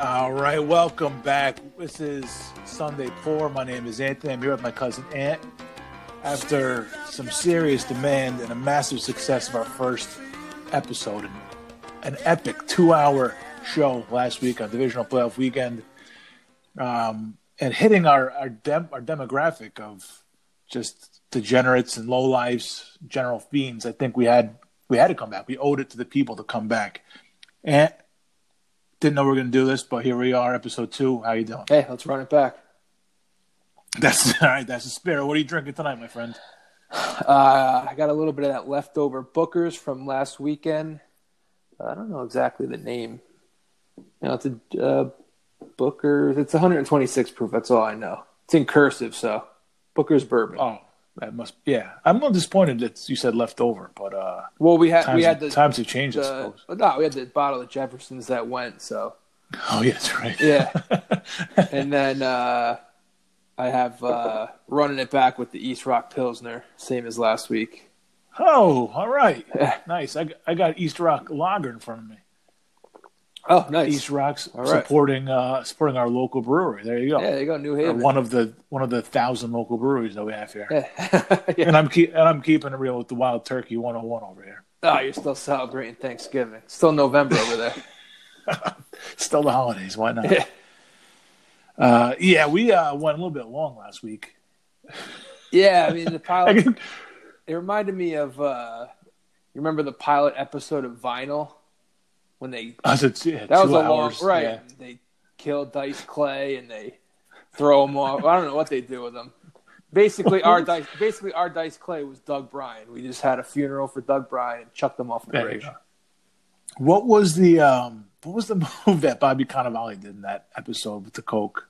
All right, welcome back. This is Sunday Four. My name is Anthony. I'm here with my cousin Ant. After some serious demand and a massive success of our first episode, and an epic two-hour show last week on Divisional Playoff Weekend, um, and hitting our our, dem- our demographic of just degenerates and low lives, general fiends, I think we had we had to come back. We owed it to the people to come back. And didn't know we were going to do this, but here we are, episode two. How you doing? Hey, let's run it back. That's all right. That's the spirit. What are you drinking tonight, my friend? Uh, I got a little bit of that leftover Booker's from last weekend. I don't know exactly the name. You know, it's a uh, Booker's. It's 126 proof. That's all I know. It's in cursive, so Booker's bourbon. Oh, that must. Yeah, I'm a little disappointed that you said leftover, but uh, well, we had times, we had the times have changed. I the, suppose. no, we had the bottle of Jefferson's that went. So Oh, yeah, that's right. yeah, and then uh, I have uh, running it back with the East Rock Pilsner, same as last week. oh, all right. nice. I, I got East Rock Lager in front of me. Oh, nice. East Rock's right. supporting uh, supporting our local brewery. There you go. Yeah, there you go, New Or one of the one of the thousand local breweries that we have here. Yeah. yeah. And I'm keep and I'm keeping it real with the Wild Turkey 101 over here. Oh, you're still celebrating Thanksgiving. Still November over there. Still the holidays. Why not? uh, yeah, we uh, went a little bit long last week. yeah, I mean the pilot. It reminded me of. uh You remember the pilot episode of Vinyl when they yeah, that was a long right. yeah. They kill Dice Clay and they throw him off. I don't know what they do with him. Basically, our dice. Basically, our Dice Clay was Doug Brien. We just had a funeral for Doug Brien and chucked him off the There bridge. What was the um, what was the move that Bobby Cannavale did in that episode with the Coke?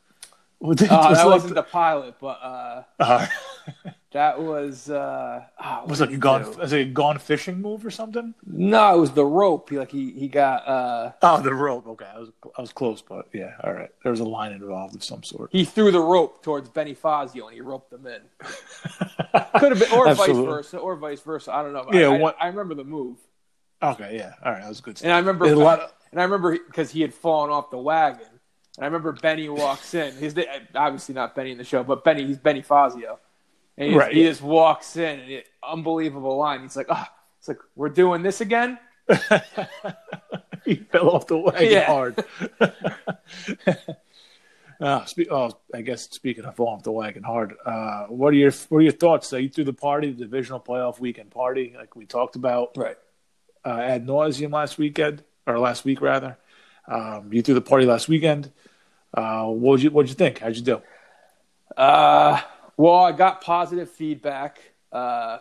Was it, Uh, was that like wasn't the pilot, but uh, uh, that was. Uh, oh, was like a gone do? was it a gone fishing move or something? No, it was the rope. He, like he he got uh Oh, the rope. Okay, I was I was close, but yeah, all right. There was a line involved of some sort. he threw the rope towards Benny Fazio and he roped them in. Could have been or vice versa, or vice versa. I don't know. Yeah, I, I- what- I, remember the move, Okay, yeah, all right. That was good. and I remember a lot of- and I remember because he had fallen off the wagon, and I remember Benny walks in. He's the, obviously not Benny in the show, but Benny. He's Benny Fazio, and he, just, Right, he yeah. just walks in and it, unbelievable line. He's like, "Ah, it's like we're doing this again." he fell off the wagon Yeah. hard. uh, spe- oh, I guess speaking of falling off the wagon hard, uh, what are your what are your thoughts? So you threw the party, the divisional playoff weekend party, like we talked about Right. uh, ad nauseum last weekend or last week rather. Um, you threw the party last weekend. Uh, what would you what you think? How'd you do? Uh, well, I got positive feedback. Uh,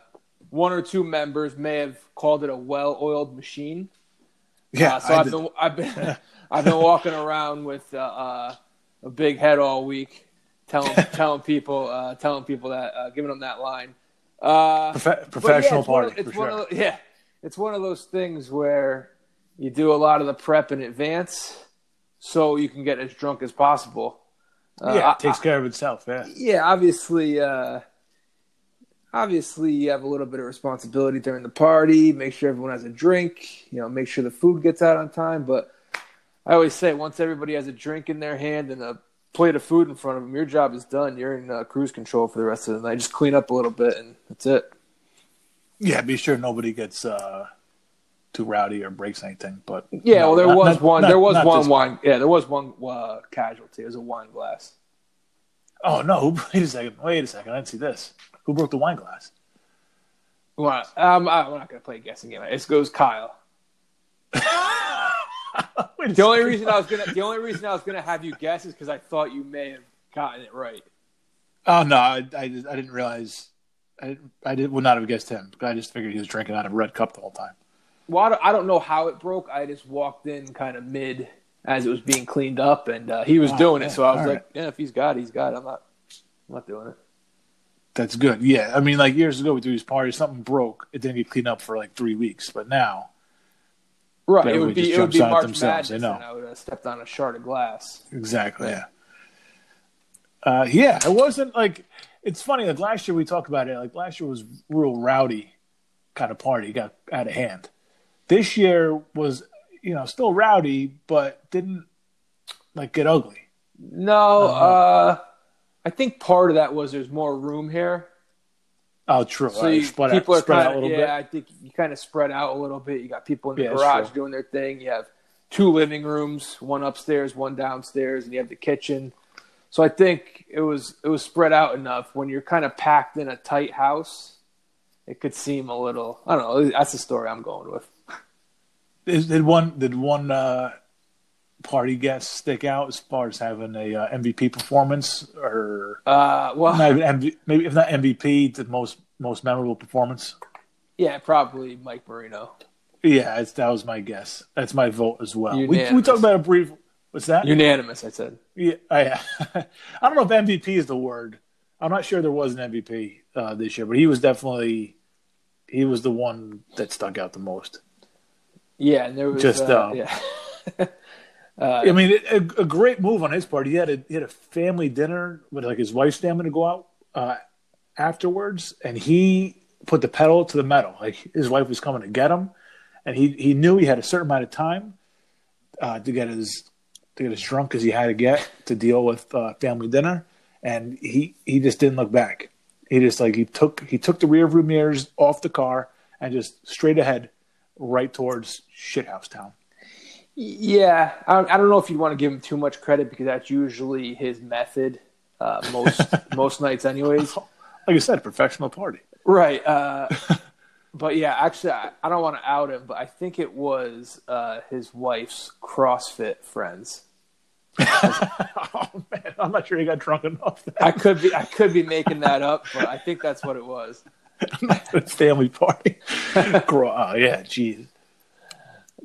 one or two members may have called it a well-oiled machine. Yeah, Uh, so I I've been I've been I've been walking around with uh, uh, a big head all week, telling telling people uh, telling people that uh, giving them that line. Uh, profe- but yeah, professional it's one party of- it's for one sure. of yeah, it's one of those things where you do a lot of the prep in advance, so you can get as drunk as possible. Uh, yeah, it takes care of itself. Yeah, yeah, obviously, uh, obviously, you have a little bit of responsibility during the party. Make sure everyone has a drink. You know, make sure the food gets out on time. But I always say, once everybody has a drink in their hand and a plate of food in front of them, your job is done. You're in uh, cruise control for the rest of the night. Just clean up a little bit, and that's it. yeah. Be sure nobody gets uh, too rowdy or breaks anything. But Yeah, no, well, there not- was not- one. not- there was one wine. Yeah, there was one uh, casualty. It was a wine glass. Oh no! Wait a second. Wait a second. I didn't see this. Who broke the wine glass? Well, um, I, we're not going to play a guessing game. It goes Kyle. The only reason I was gonna the only reason I was gonna have you guess is because I thought you may have gotten it right. Oh no! I, I, I didn't realize. I I did, would not have guessed him. Because I just figured he was drinking out of a red cup the whole time. Well, I don't, I don't know how it broke. I just walked in kind of mid as it was being cleaned up, and uh, he was Oh, doing yeah. it. So I was like, right. "Yeah, if he's got, it, he's got. It. I'm not, I'm not doing it." That's good. Yeah, I mean, like years ago, we do these parties. Something broke. It didn't get cleaned up for like three weeks. But now, Right. It would be it would be March themselves, Madness, I know. and I would have stepped on a shard of glass. exactly. Yeah. Uh, yeah, it wasn't like it's funny. Like last year, we talked about it. Like last year was real rowdy kind of party, got out of hand. This year was, you know, still rowdy, but didn't like get ugly. No, uh, I think part of that was there's more room here. Oh, true. So you, spread people out, are spread kind out a little yeah. bit. I think you kind of spread out a little bit. You got people in the Yeah, garage doing their thing. You have two living rooms, one upstairs, one downstairs, and you have the kitchen. So I think it was it was spread out enough. When you're kind of packed in a tight house, it could seem a little. I don't know. That's the story I'm going with. Did one did one uh, party guest stick out as far as having a uh, MVP performance, or Uh, well, MV, maybe if not MVP, the most most memorable performance? yeah, probably Mike Marino. Yeah, it's, that was my guess. That's my vote as well. We, we talked about a brief. What's that? Unanimous, I said. Yeah, I, I don't know if MVP is the word. I'm not sure there was an MVP uh, this year, but he was definitely he was the one that stuck out the most. Yeah, and there was Just, uh, uh, yeah. I mean, a, a great move on his part. He had a he had a family dinner with like his wife's family to go out uh, afterwards, and he put the pedal to the metal. Like his wife was coming to get him, and he he knew he had a certain amount of time uh, to get as to get as drunk as he had to get to deal with uh, family dinner, and he he just didn't look back. He just like he took he took the rear view mirrors off the car and just straight ahead, right towards shithouse town. Yeah, I, I don't know if you'd want to give him too much credit because that's usually his method uh, most most nights, anyways. Like I said, professional party. Right. Uh, but yeah, actually, I, I don't want to out him, but I think it was uh, his wife's CrossFit friends. oh man, I'm not sure he got drunk enough. I could be I could be making that up, but I think that's what it was. it's family party. Gro- oh yeah, jeez.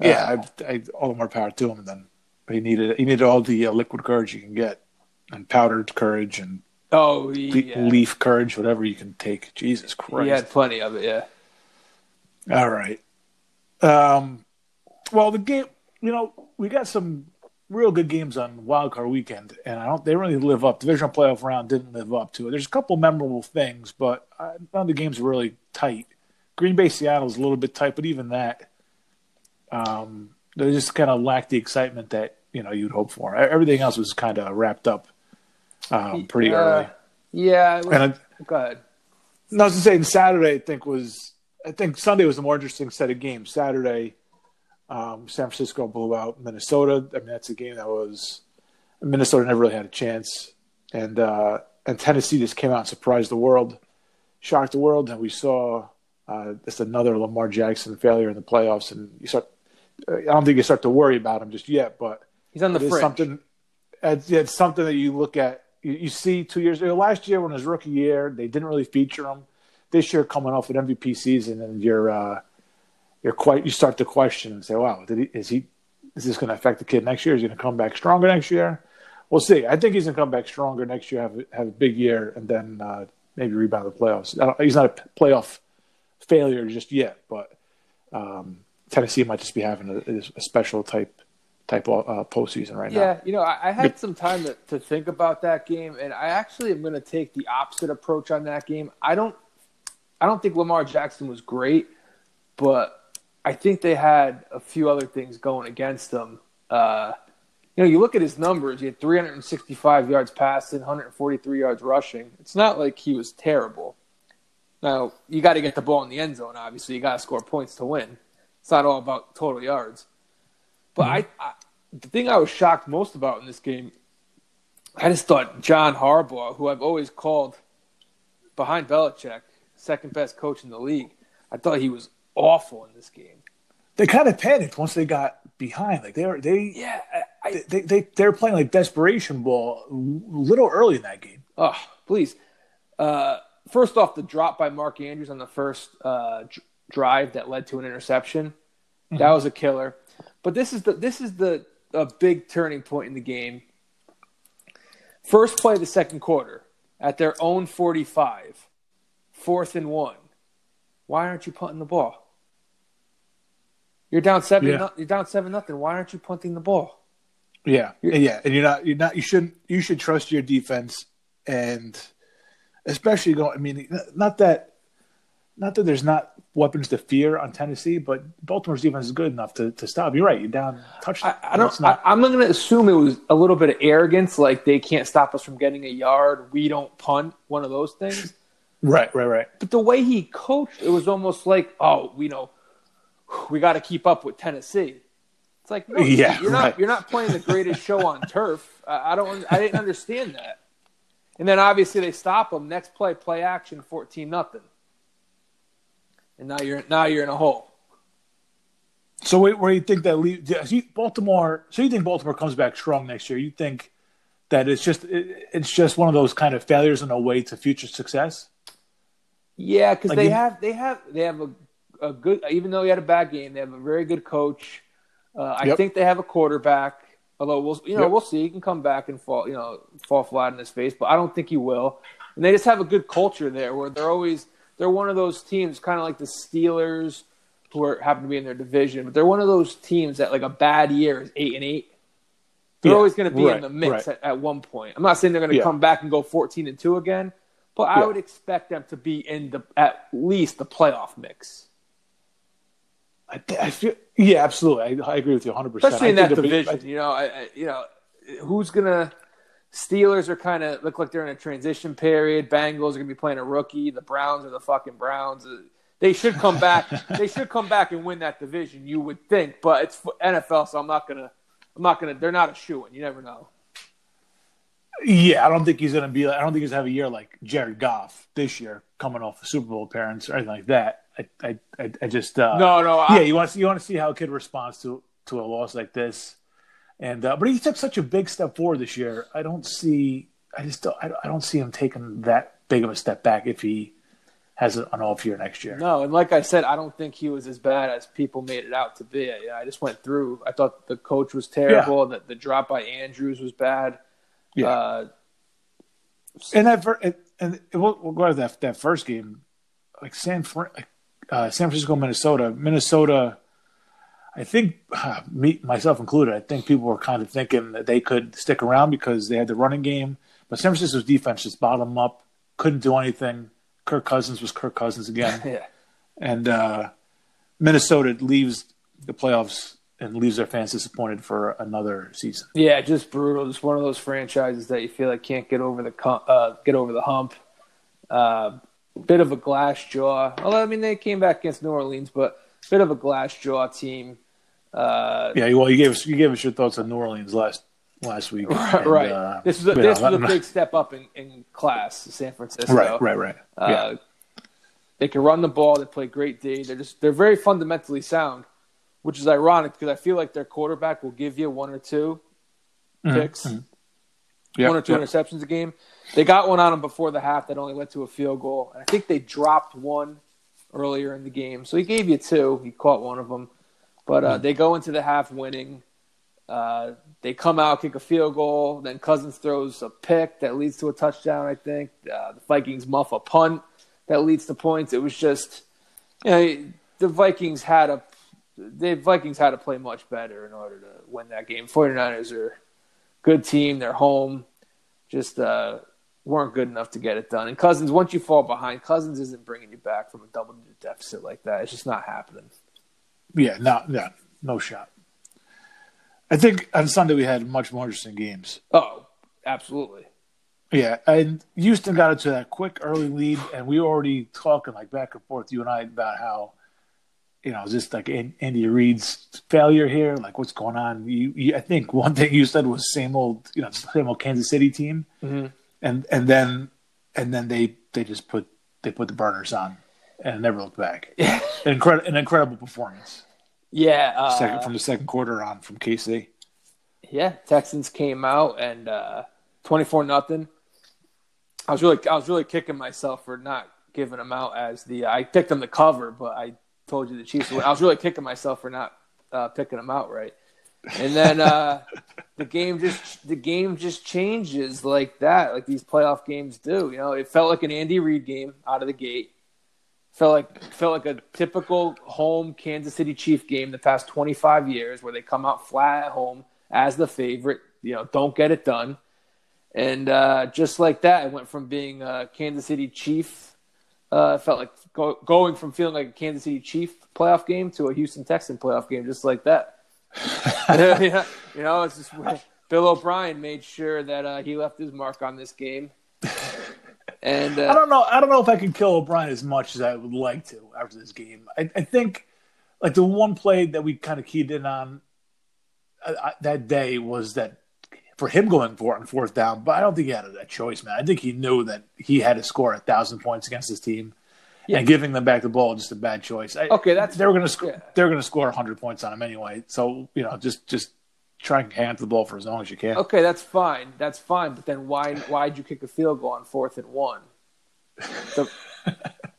Yeah, I, I, all the more power to him. Then he needed he needed all the uh, liquid courage you can get, and powdered courage and Oh, le- leaf courage, whatever you can take. Jesus Christ! He had plenty of it. Yeah. All right. Um, well, the game, you know, we got some real good games on Wild Card Weekend, and I don't. They really live up. Divisional playoff round didn't live up to it. There's a couple memorable things, but uh, none of the games were really tight. Green Bay Seattle is a little bit tight, but even that, um, they just kind of lacked the excitement that you know you'd hope for. Everything else was kind of wrapped up um, pretty Uh, early. Yeah. it was- And I, go ahead. no, I was just saying Saturday. I think was I think Sunday was the more interesting set of games. Saturday, um, San Francisco blew out Minnesota. I mean, that's a game that was Minnesota never really had a chance, and uh, and Tennessee just came out and surprised the world, shocked the world, and we saw uh, just another Lamar Jackson failure in the playoffs. And you start, I don't think you start to worry about him just yet, but He's on the fringe. something. It's, it's something that you look at. You, you see two years ago, last year when his rookie year, they didn't really feature him. This year, coming off an MVP season, and you're uh, you're quite you start to question and say, "Wow, did he, is he is this going to affect the kid next year? Is he going to come back stronger next year?" We'll see. I think he's going to come back stronger next year, have have a big year, and then uh, maybe rebound the playoffs. He's not a playoff failure just yet, but um, Tennessee might just be having a, a special type type of uh, postseason right now. Yeah, you know, I, I had some time to, to think about that game, and I actually am going to take the opposite approach on that game. I don't, I don't think Lamar Jackson was great, but I think they had a few other things going against them. Uh, you know, you look at his numbers; he had 365 yards passing, 143 yards rushing. It's not like he was terrible. Now you got to get the ball in the end zone. Obviously, you got to score points to win. It's not all about total yards. But I, I, the thing I was shocked most about in this game, I just thought John Harbaugh, who I've always called behind Belichick, second best coach in the league, I thought he was awful in this game. They kind of panicked once they got behind. Like they were they Yeah, I, they they they were playing like desperation ball a little early in that game. oh please. Uh, first off, the drop by Mark Andrews on the first uh, dr- drive that led to an interception, that was a killer. But this is the this is the a big turning point in the game. First play of the second quarter at their own 45, fourth and one. Why aren't you punting the ball? You're down seven. Yeah. no- you're down seven nothing. Why aren't you punting the ball? Yeah, yeah, and you're not you're not you shouldn't you should trust your defense and especially going. I mean, not that not that there's not weapons to fear on Tennessee, but Baltimore's defense is good enough to, to stop. You're right. You're down touchdown. I, I don't. Not... I, am going to assume it was a little bit of arrogance, like they can't stop us from getting a yard. We don't punt. One of those things. Right, right, right. But the way he coached, it was almost like, oh, you know, we got to keep up with Tennessee. It's like, no, yeah, you're right. not. You're not playing the greatest show on turf. I, I don't. I didn't understand that. And then obviously they stop them. Next play, play action, fourteen nothing and now you're now you're in a hole. So wait, where you think that leave, Baltimore? So you think Baltimore comes back strong next year? You think that it's just it's just one of those kind of failures on the way to future success? Yeah, because like they you, have they have they have a, a good even though he had a bad game, they have a very good coach. Uh, I yep. think they have a quarterback. Although we'll you know yep. we'll see, he can come back and fall you know fall flat in his face, but I don't think he will. And they just have a good culture there where they're always they're one of those teams, kind of like the Steelers, who are, happen to be in their division, but they're one of those teams that like a bad year is eight and eight. They're yeah, always going to be right, in the mix right. at, at, one point. I'm not saying they're going to yeah. come back and go 14 and two again, but I yeah. would expect them to be in the at least the playoff mix. I, I feel, yeah, absolutely. I, I, agree with you 100. percent Especially in that division, be, you know, I, you know, who's gonna Steelers are kind of look like they're in a transition period. Bengals are going to be playing a rookie. The Browns are the fucking Browns. They should come back. they should come back and win that division. You would think, but it's NFL, so I'm not gonna. I'm not gonna. They're not a shoe in. You never know. Yeah, I don't think he's gonna be. I don't think he's gonna have a year like Jared Goff this year, coming off a Super Bowl appearance or anything like that. I, I, I just uh, no, no. I, yeah, you want to you want to see how a kid responds to to a loss like this. And uh, but he took such a big step forward this year. I don't see. I just don't. I don't see him taking that big of a step back if he has an off year next year. No, and like I said, I don't think he was as bad as people made it out to be. Yeah, I just went through. I thought the coach was terrible. Yeah. That the drop by Andrews was bad. Yeah. Uh, and that and, and we'll, we'll, go to that that first game, like San uh, San Francisco, Minnesota. Minnesota I think me myself included, I think people were kind of thinking that they could stick around because they had the running game, but San Francisco's defense just bottom up, couldn't do anything. Kirk Cousins was Kirk Cousins again, yeah. and uh, Minnesota leaves the playoffs and leaves their fans disappointed for another season. Yeah, just brutal. Just one of those franchises that you feel like can't get over the uh, get over the hump. Uh, bit of a glass jaw. Although I mean they came back against New Orleans, but a bit of a glass jaw team. Uh, yeah, well, you gave us you gave us your thoughts on New Orleans last last week. And, right. Uh, this was a, this know, was a big step up in, in class, San Francisco. Right, right, right. Uh, yeah. They can run the ball. They play great D. They're just they're very fundamentally sound, which is ironic because I feel like their quarterback will give you one or 2 mm-hmm. picks, mm-hmm. Yep, one or two yep. interceptions a game. They got one on him before the half that only led to a field goal. And I think they dropped one earlier in the game, so he gave you two. He caught one of them. But uh, hmm. they go into the half winning. Uh, they come out, kick a field goal. Then Cousins throws a pick that leads to a touchdown. I think uh, the Vikings muff a punt that leads to points. It was just, you know, the Vikings had a the Vikings had to play much better in order to win that game. 49ers are good team. They're home. Just uh, weren't good enough to get it done. And Cousins, once you fall behind, Cousins isn't bringing you back from a double digit deficit like that. It's just not happening. Yeah, no, yeah, no shot. I think on Sunday we had much more interesting games. Oh, absolutely. Yeah, and Houston got into that quick early lead, and we were already talking like back and forth, you and I, about how, you know, just like Andy Reid's failure here, like what's going on. You, you, I think one thing you said was same old, you know, same old Kansas City team, mm-hmm. and and then and then they they just put they put the burners on and never looked back. an, incredible, an incredible performance. Yeah, uh, second from the second quarter on from KC. Yeah, Texans came out and twenty four nothing. I was really I was really kicking myself for not giving them out as the I picked them to cover, but I told you the Chiefs. I was really kicking myself for not uh, picking them out right. And then uh, the game just the game just changes like that, like these playoff games do. You know, it felt like an Andy Reid game out of the gate. Felt like felt like a typical home Kansas City Chief game the past 25 years, where they come out flat at home as the favorite. You know, don't get it done, and uh, just like that, it went from being a Kansas City Chief Uh, it felt like go, going from feeling like a Kansas City Chief playoff game to a Houston Texan playoff game, just like that. yeah, you know, it's just Bill O'Brien made sure that uh, he left his mark on this game. And uh, I don't know. I don't know if I can kill O'Brien as much as I would like to after this game. I, I think like the one play that we kind of keyed in on uh, that day was that for him going for it on fourth down, but I don't think he had a, choice, man. I think he knew that he had to score a thousand points against his team, yeah. and giving them back the ball just a bad choice. I, okay, that's they were going to score. Yeah. They were going to score hundred points on him anyway. So you know, just just try and hand the ball for as long as you can. Okay, that's fine. That's fine. But then why why'd you kick a field goal on fourth and one? So,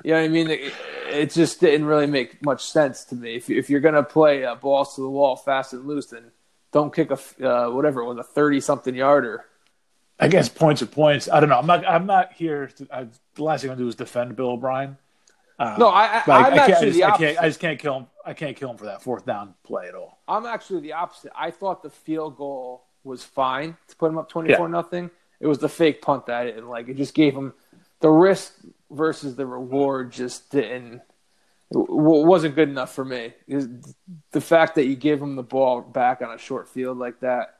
you know what I mean? It, it, just didn't really make much sense to me. If, if you're going to play uh, balls to the wall fast and loose, then don't kick a uh, whatever it was a thirty something yarder. I guess points are points. I don't know. I'm not. I'm not here. To, I, the last thing I'm gonna do is defend Bill O'Brien. Um, no, I, I, am actually I just, the opposite. I, can't, I just can't kill him. I can't kill him for that fourth down play at all. I'm actually the opposite. I thought the field goal was fine to put him up 24 yeah. nothing. It was the fake punt that it like. It just gave him the risk versus the reward. Just didn't wasn't good enough for me. The fact that you give him the ball back on a short field like that.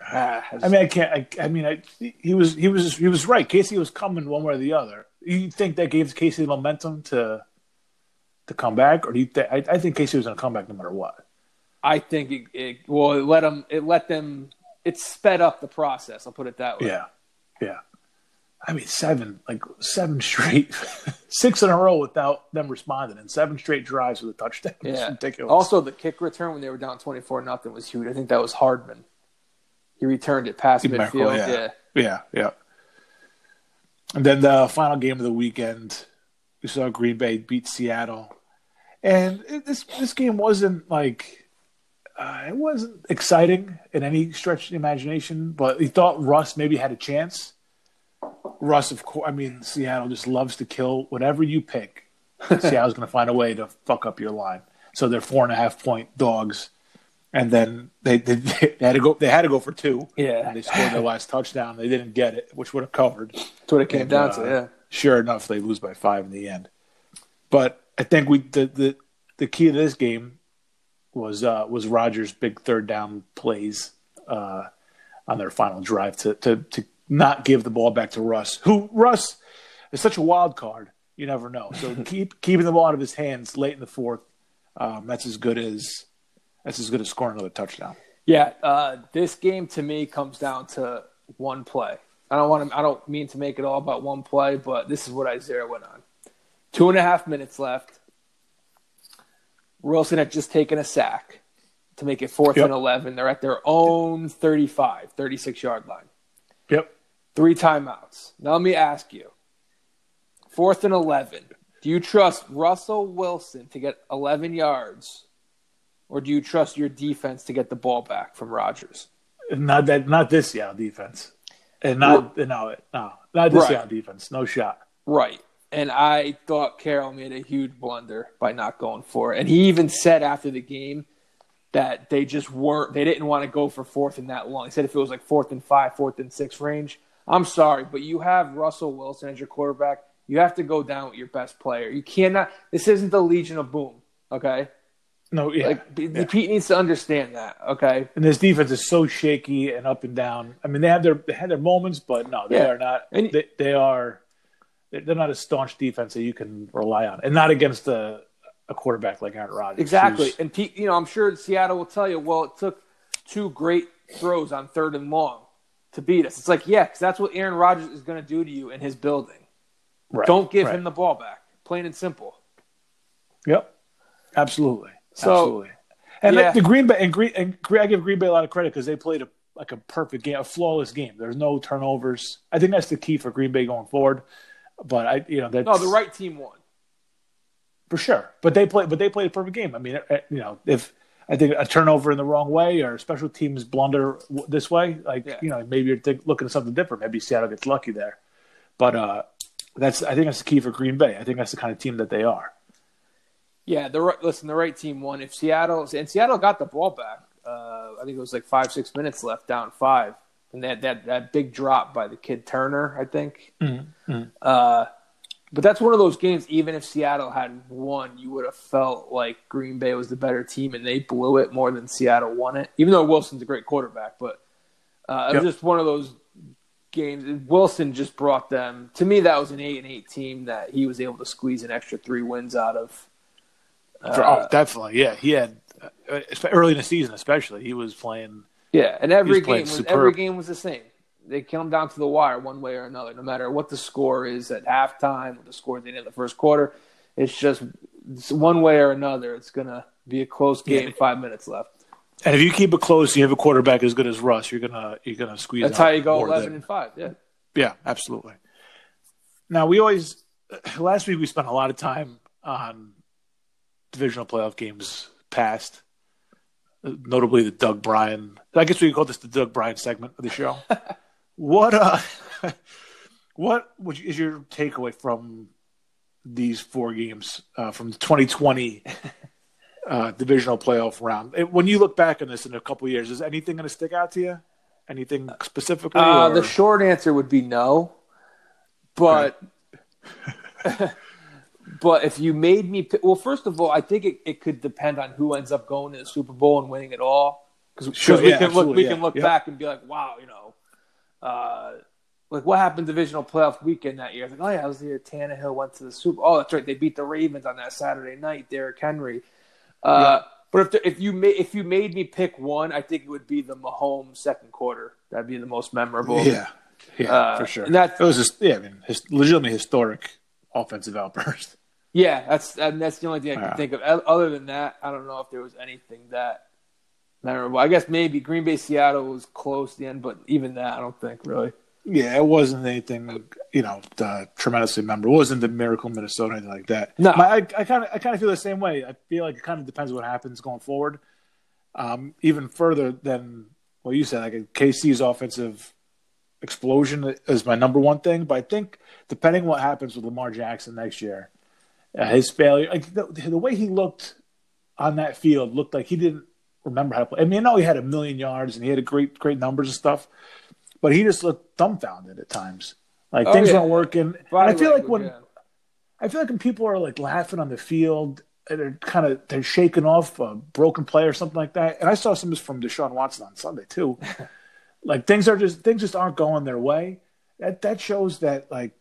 Ah, I mean, I can't. I, I mean, I, he was he was he was right. KC was coming one way or the other. You think that gave KC momentum to to come back, or do you? Th- I, I think KC was going to come back no matter what. I think it, it well, it let them. It let them. It sped up the process. I'll put it that way. Yeah, yeah. I mean, seven, like seven straight, six in a row without them responding, and seven straight drives with a touchdown. Yeah, ridiculous. Also, the kick return when they were down twenty four nothing was huge. I think that was Hardman. He returned it past midfield. Yeah. yeah, yeah, yeah. And then the final game of the weekend, we saw Green Bay beat Seattle, and it, this this game wasn't like uh, it wasn't exciting in any stretch of the imagination, but he thought Russ maybe had a chance Russ, of course, I mean, Seattle just loves to kill whatever you pick. Seattle's going to find a way to fuck up your line. So they're four and a half point dogs, and then they, they, they had to go. They had to go for two. Yeah, they scored their last touchdown. They didn't get it, which would have covered. That's what it came and, down uh, to. Yeah. Sure enough, they lose by five in the end. But I think we the the, the key to this game was uh, was Rodgers' big third down plays uh, on their final drive to to to not give the ball back to Russ, who Russ is such a wild card. You never know. So keep keeping the ball out of his hands late in the fourth. Um, that's as good as that's as good as scoring another touchdown. Yeah, uh, this game to me comes down to one play. I don't want to. I don't mean to make it all about one play, but this is what Isaiah went on. Two and a half minutes left. Wilson had just taken a sack to make it fourth yep. and 11. They're at their own 35, 36 yard line. Yep three timeouts. Now let me ask you: fourth and eleven. Do you trust Russell Wilson to get 11 yards, or do you trust your defense to get the ball back from Rodgers? Not that, not this yeah defense, and not well, no, no, not this right. yeah defense. No shot. Right. And I thought Carroll made a huge blunder by not going for it. And he even said after the game that they just weren't, they didn't want to go for fourth and that long. He said if it was like fourth and five, fourth and six range, I'm sorry, but you have Russell Wilson as your quarterback. You have to go down with your best player. You cannot. This isn't the Legion of Boom. Okay. No, yeah, like yeah. Pete needs to understand that. Okay. And this defense is so shaky and up and down. I mean, they have their they had their moments, but no, they yeah. are not. And, they, they are. They're not a staunch defense that you can rely on, and not against a, a quarterback like Aaron Rodgers. Exactly. And Pete, you know, I'm sure Seattle will tell you, well, it took two great throws on third and long to beat us. It's like, yeah, because that's what Aaron Rodgers is going to do to you in his building. Right, Don't give right. him the ball back. Plain and simple. Yep. Absolutely. So, Absolutely. And yeah. like the Green Bay and Green and I give Green Bay a lot of credit because they played a like a perfect game, a flawless game. There's no turnovers. I think that's the key for Green Bay going forward. But I, you know, that's no, the right team won for sure. But they played, but they played a perfect game. I mean, eh, eh, you know, if I think a turnover in the wrong way or special teams blunder this way, like yeah. you know, maybe you're th- looking at something different. Maybe Seattle gets lucky there, but uh, that's I think that's the key for Green Bay. I think that's the kind of team that they are. Yeah, the right, listen, the right team won. If Seattle and Seattle got the ball back, uh, I think it was like five six minutes left, down five, and that that that big drop by the kid Turner, I think. Mm-hmm. Uh, But that's one of those games. Even if Seattle had won, you would have felt like Green Bay was the better team, and they blew it more than Seattle won it. Even though Wilson's a great quarterback, but uh, it was just one of those games. Wilson just brought them. To me, that was an eight and eight team that he was able to squeeze an extra three wins out of. For, oh, definitely, yeah. He had uh, early in the season, especially he was playing. Yeah, and every game was superb. every game was the same. They come down to the wire one way or another, no matter what the score is at halftime, what the score at the end of the first quarter. It's just it's one way or another. It's gonna be a close game. Yeah. Five minutes left. And if you keep it close, you have a quarterback as good as Russ. You're gonna you're gonna squeeze. That's how you go eleven than, and five. Yeah. Yeah, absolutely. Now we always last week we spent a lot of time on divisional playoff games past, uh, notably the Doug Brien. I guess we could call this the Doug Brien segment of the show. what uh, what what is your takeaway from these four games uh, from the 2020 uh, divisional playoff round? When you look back on this in a couple years, is anything going to stick out to you? Anything specifically? Uh, the short answer would be no, but. But if you made me, well, first of all, I think it, it could depend on who ends up going to the Super Bowl and winning it all. Because sure, we can look, we yeah, can look yeah. back and be like, wow, you know, uh, like what happened divisional playoff weekend that year? Like, oh yeah, I was here. Tannehill went to the Super. Oh, that's right, they beat the Ravens on that Saturday night. Derrick Henry. Uh, but if if you made if you made me pick one, I think it would be the Mahomes second quarter. That'd be the most memorable. Yeah, yeah, uh, for sure. And that it was just yeah, I mean, his, legitimately historic offensive outburst. Yeah, that's that's the only thing I can yeah. think of. Other than that, I don't know if there was anything that memorable. I guess maybe Green Bay Seattle was close the end, but even that, I don't think really. Yeah, it wasn't anything you know uh, tremendously memorable. It wasn't the miracle Minnesota anything like that. No, My, I kind of I kind of feel the same way. I feel like it kind of depends what happens going forward. Um, even further than what you said, like KC's offensive explosion is my number one thing. But I think depending what happens with Lamar Jackson next year, uh, his failure, like the, the, way he looked on that field, looked like he didn't remember how to play. I mean, I know he had a million yards and he had a great, great numbers and stuff, but he just looked dumbfounded at times. Like oh, things yeah. weren't working. and I feel like when yeah. I feel like when people are like laughing on the field, they're kind of they're shaking off a broken play or something like that. And I saw some of this from Deshaun Watson on Sunday too. like things are just things just aren't going their way. That that shows that like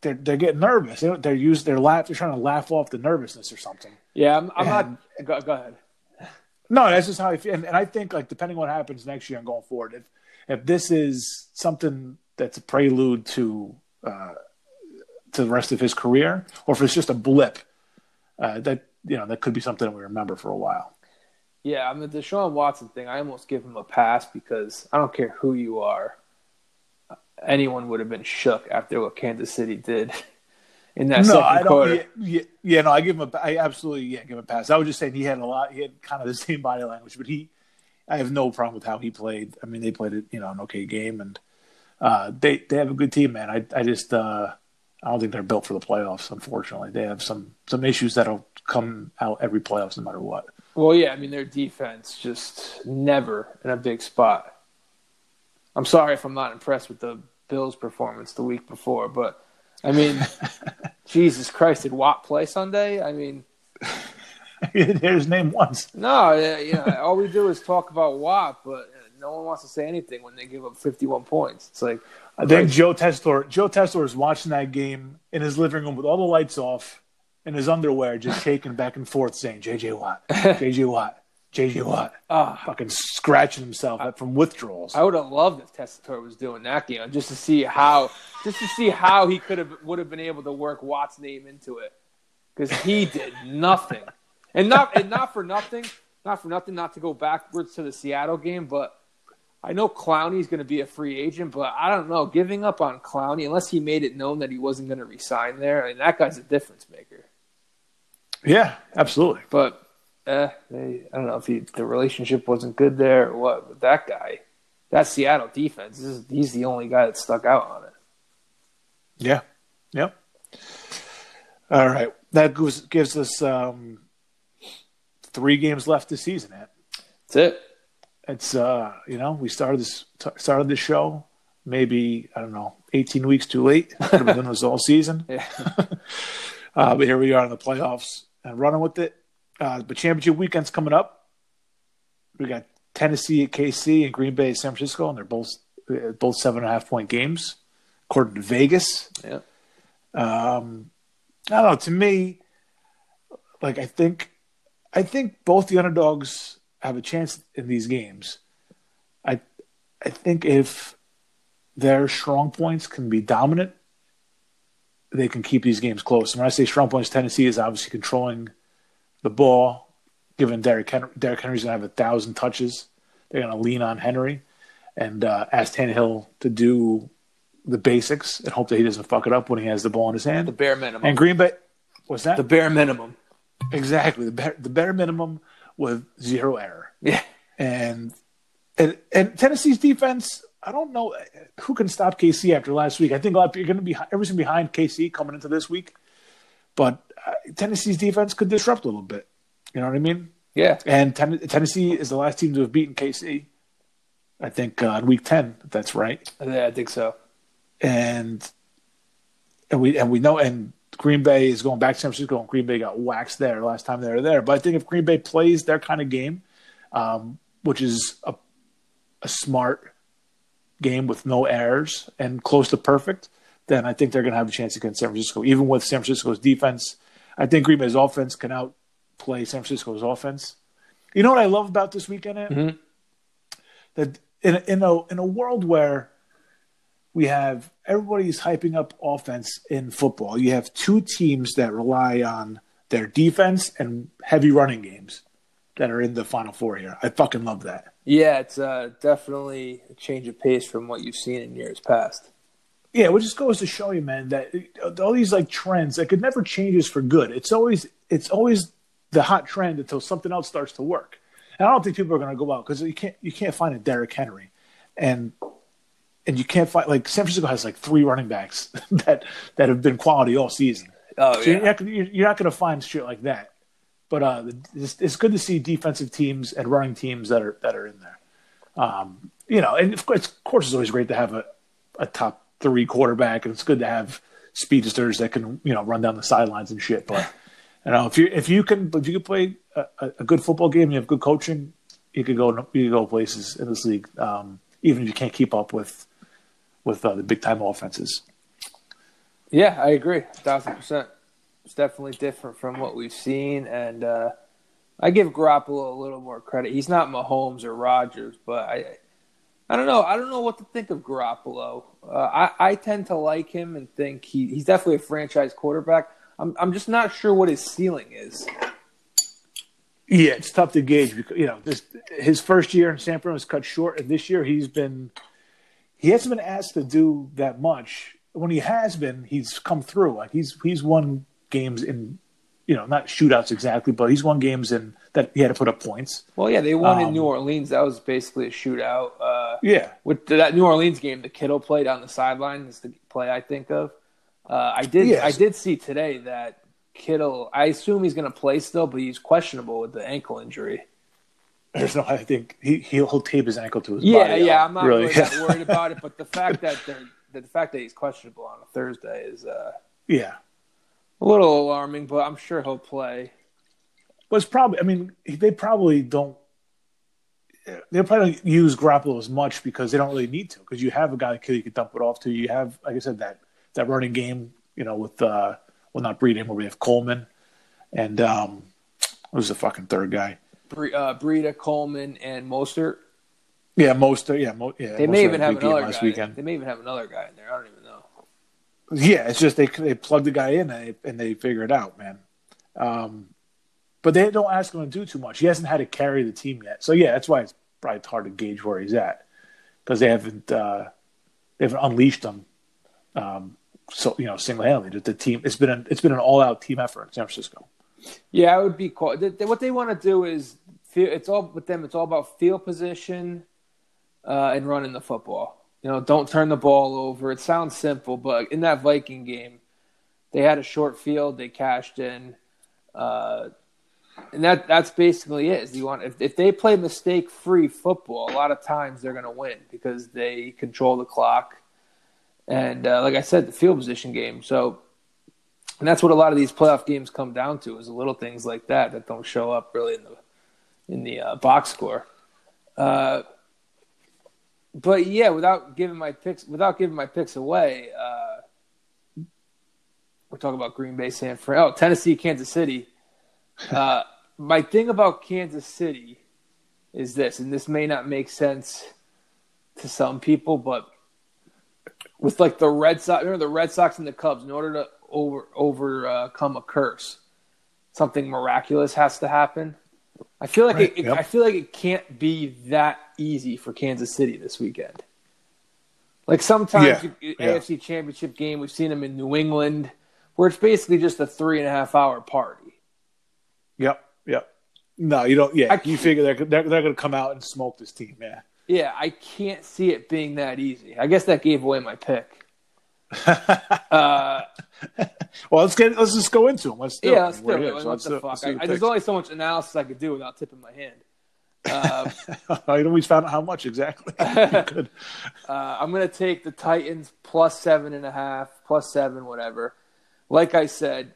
they're they're getting nervous. They they're use their laugh. They're trying to laugh off the nervousness or something. Yeah, I'm, I'm and, not. Go, go, ahead. No, that's just how I feel. And, and I think like depending on what happens next year and going forward, if if this is something that's a prelude to uh, to the rest of his career, or if it's just a blip, uh, that you know that could be something that we remember for a while. Yeah, I mean the Deshaun Watson thing, I almost give him a pass because I don't care who you are anyone would have been shook after what Kansas City did in that no, second I don't, quarter. Yeah, yeah, no, I give him a, I absolutely yeah, give him a pass. I was just saying he had a lot, he had kind of the same body language, but he, I have no problem with how he played. I mean, they played it, you know, an okay game, and uh, they they have a good team, man. I I just uh, I don't think they're built for the playoffs. Unfortunately, they have some some issues that'll come out every playoffs, no matter what. Well, yeah, I mean their defense just never in a big spot. I'm sorry if I'm not impressed with the Bills' performance the week before, but I mean, Jesus Christ, did Watt play Sunday? I mean, his name once. No, you know, all we do is talk about Watt, but no one wants to say anything when they give up 51 points. It's like I think Joe Tessitore, Joe Tessitore is watching that game in his living room with all the lights off in his underwear, just shaking back and forth, saying "JJ Watt, JJ Watt." JJ Watt, uh, fucking scratching himself I, from withdrawals. I would have loved if Tessitore was doing that game just to see how, just to see how he could have would have been able to work Watt's name into it, because he did nothing, and not and not for nothing, not for nothing, not to go backwards to the Seattle game, but I know Clowney's going to be a free agent, but I don't know giving up on Clowney unless he made it known that he wasn't going to resign there. I mean, that guy's a difference maker. Yeah, absolutely. But eh, they, I don't know if he, the relationship wasn't good there or what. But that guy, that Seattle defense, is, he's the only guy that stuck out on it. Yeah. Yep. All right. That gives, gives us um, three games left this season. Ed. That's it. It's uh, you know, we started this started this show maybe I don't know, 18 weeks too late. Could have been this all season. Yeah. Uh, but here we are in the playoffs and running with it. Uh, but championship weekend's coming up. We got Tennessee at KC and Green Bay at San Francisco, and they're both uh, both seven and a half point games, according to Vegas. Yeah. Um, I don't know. To me, like I think, I think both the underdogs have a chance in these games. I, I think if their strong points can be dominant, they can keep these games close. And when I say strong points, Tennessee is obviously controlling the ball, given Derrick Henry. Derrick Henry's going to have a thousand touches. They're going to lean on Henry and uh, ask Tannehill to do the basics and hope that he doesn't fuck it up when he has the ball in his hand. The bare minimum. And Green Bay, what's that? the bare minimum. exactly the bare, the bare minimum with zero error. Yeah. And and and Tennessee's defense, I don't know who can stop KC after last week. I think a lot of people are going to be everything behind KC coming into this week, but uh, Tennessee's defense could disrupt a little bit. You know what I mean? Yeah. And ten- Tennessee is the last team to have beaten KC. I think uh, in week ten. If that's right. Yeah, I think so. And and we and we know and Green Bay is going back to San Francisco, and Green Bay got waxed there last time they were there. But I think if Green Bay plays their kind of game, um, which is a, a smart game with no errors and close to perfect, then I think they're going to have a chance against San Francisco. Even with San Francisco's defense, I think Green Bay's offense can outplay San Francisco's offense. You know what I love about this weekend? Ant? Mhm. That in in a in a world where we have everybody's hyping up offense in football. You have two teams that rely on their defense and heavy running games that are in the final four here. I fucking love that. Yeah, it's uh, definitely a change of pace from what you've seen in years past. Yeah, which just goes to show you, man, that all these like trends that could never changes for good. It's always it's always the hot trend until something else starts to work. And I don't think people are going to go out because you can't you can't find a Derrick Henry, and and you can't find like San Francisco has like three running backs that that have been quality all season. Oh So you're not, you're not going to find shit like that. But uh, it's, it's good to see defensive teams and running teams that are that are in there. Um, you know, and of course, of course, it's always great to have a, a top three quarterback, and it's good to have speedsters that can you know run down the sidelines and shit. But you know, if you if you can if you can play a, a good football game, you have good coaching, you could go you could go places in this league, um, even if you can't keep up with with uh, the big time offenses. Yeah, I agree, thousand percent. It's definitely different from what we've seen, and uh, I give Garoppolo a little more credit. He's not Mahomes or Rodgers, but I, I don't know. I don't know what to think of Garoppolo. Uh, I, I tend to like him and think he, he's definitely a franchise quarterback. I'm, I'm just not sure what his ceiling is. Yeah, it's tough to gauge because you know this his first year in San Fran was cut short, and this year he's been he hasn't been asked to do that much. When he has been, he's come through. Like he's he's won games in you know not shootouts exactly, but he's won games and that he had to put up points. Well, yeah, they won in Um, New Orleans. That was basically a shootout. Uh, Yeah, with that New Orleans game, the Kittle played on the sideline is the play I think of. Uh, I did Yes. I did see today that Kittle. I assume he's going to play still, but he's questionable with the ankle injury. there's no. I think he he'll, tape his ankle to his Yeah, body. yeah, I'm not really. really, that worried about it, but the fact that they're the fact that he's questionable on a Thursday is uh, yeah, a little alarming. But I'm sure he'll play. but it's probably. I mean, they probably don't. They probably don't use Garoppolo as much because they don't really need to. Because you have a guy that you could dump it off to. You have, like I said, that that running game. You know, with uh, well, not Breeden, where we have Coleman, and um, who's the fucking third guy? Bre- uh, Breida, Coleman, and Mostert. Yeah, most. Yeah, mo- yeah. They may even have another guy. weekend. They may even have another guy in there. I don't even know. Yeah, it's just they they plug the guy in and they, and they figure it out, man. Um, but they don't ask him to do too much. He hasn't had to carry the team yet, so yeah, that's why it's probably hard to gauge where he's at because they haven't uh, they haven't unleashed him. Um, so you know, single handedly, the team it's been an, it's been an all out team effort in San Francisco. Yeah, it would be th- What they want to do is it's all with them. It's all about field position uh, and running the football. You know, don't turn the ball over. It sounds simple, but in that Viking game, they had a short field. They cashed in. Uh, and that that's basically it. You want if, if they play mistake free football, a lot of times they're going to win because they control the clock, and uh, like I said, the field position game. So, and that's what a lot of these playoff games come down to is little things like that that don't show up really in the in the uh, box score. Uh, but yeah, without giving my picks, without giving my picks away, uh, we're talking about Green Bay, San Fran. Oh, Tennessee, Kansas City. Uh, my thing about Kansas City is this, and this may not make sense to some people, but with like the Red Sox, remember the Red Sox and the Cubs, in order to over overcome a curse, something miraculous has to happen. I feel like Right, it, it- yep. I feel like it can't be that easy for Kansas City this weekend. Like sometimes Yeah, you- yeah. AFC Championship game, we've seen them in New England, where it's basically just a three and a half hour party. Yep, yep. No, you don't. Yeah, I you figure they're they're, they're going to come out and smoke this team. Yeah. Yeah, I can't see it being that easy. I guess that gave away my pick. Uh, well, let's get let's just go into them. Let's do yeah, it. let's do it. here, so the do- fuck? I, I, there's only so much analysis I could do without tipping my hand. Uh, I we found out how much exactly. Good. Uh, I'm going to take the Titans plus seven and a half, plus seven, whatever. Like I said,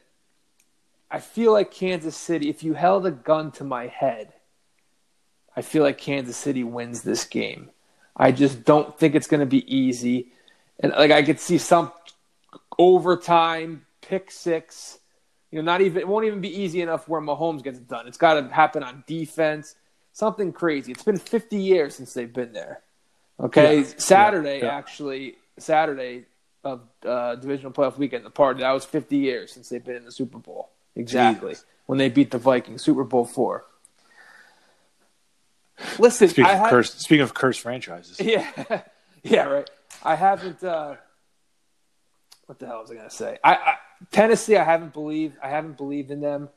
I feel like Kansas City, if you held a gun to my head, I feel like Kansas City wins this game. I just don't think it's going to be easy. And like I could see some overtime, pick six. You know, not even it won't even be easy enough where Mahomes gets it done. It's got to happen on defense. Something crazy. It's been 50 years since they've been there. Okay, Yeah. Saturday Yeah. Yeah. actually, Saturday of uh, divisional playoff weekend, the party that was 50 years since they've been in the Super Bowl. Exactly Jesus. when they beat the Vikings, Super Bowl four. Listen, Speaking I of had, cursed, speaking of cursed franchises, yeah, yeah, right. I haven't. Uh, what the hell was I gonna say? I, I Tennessee. I haven't believed. I haven't believed in them,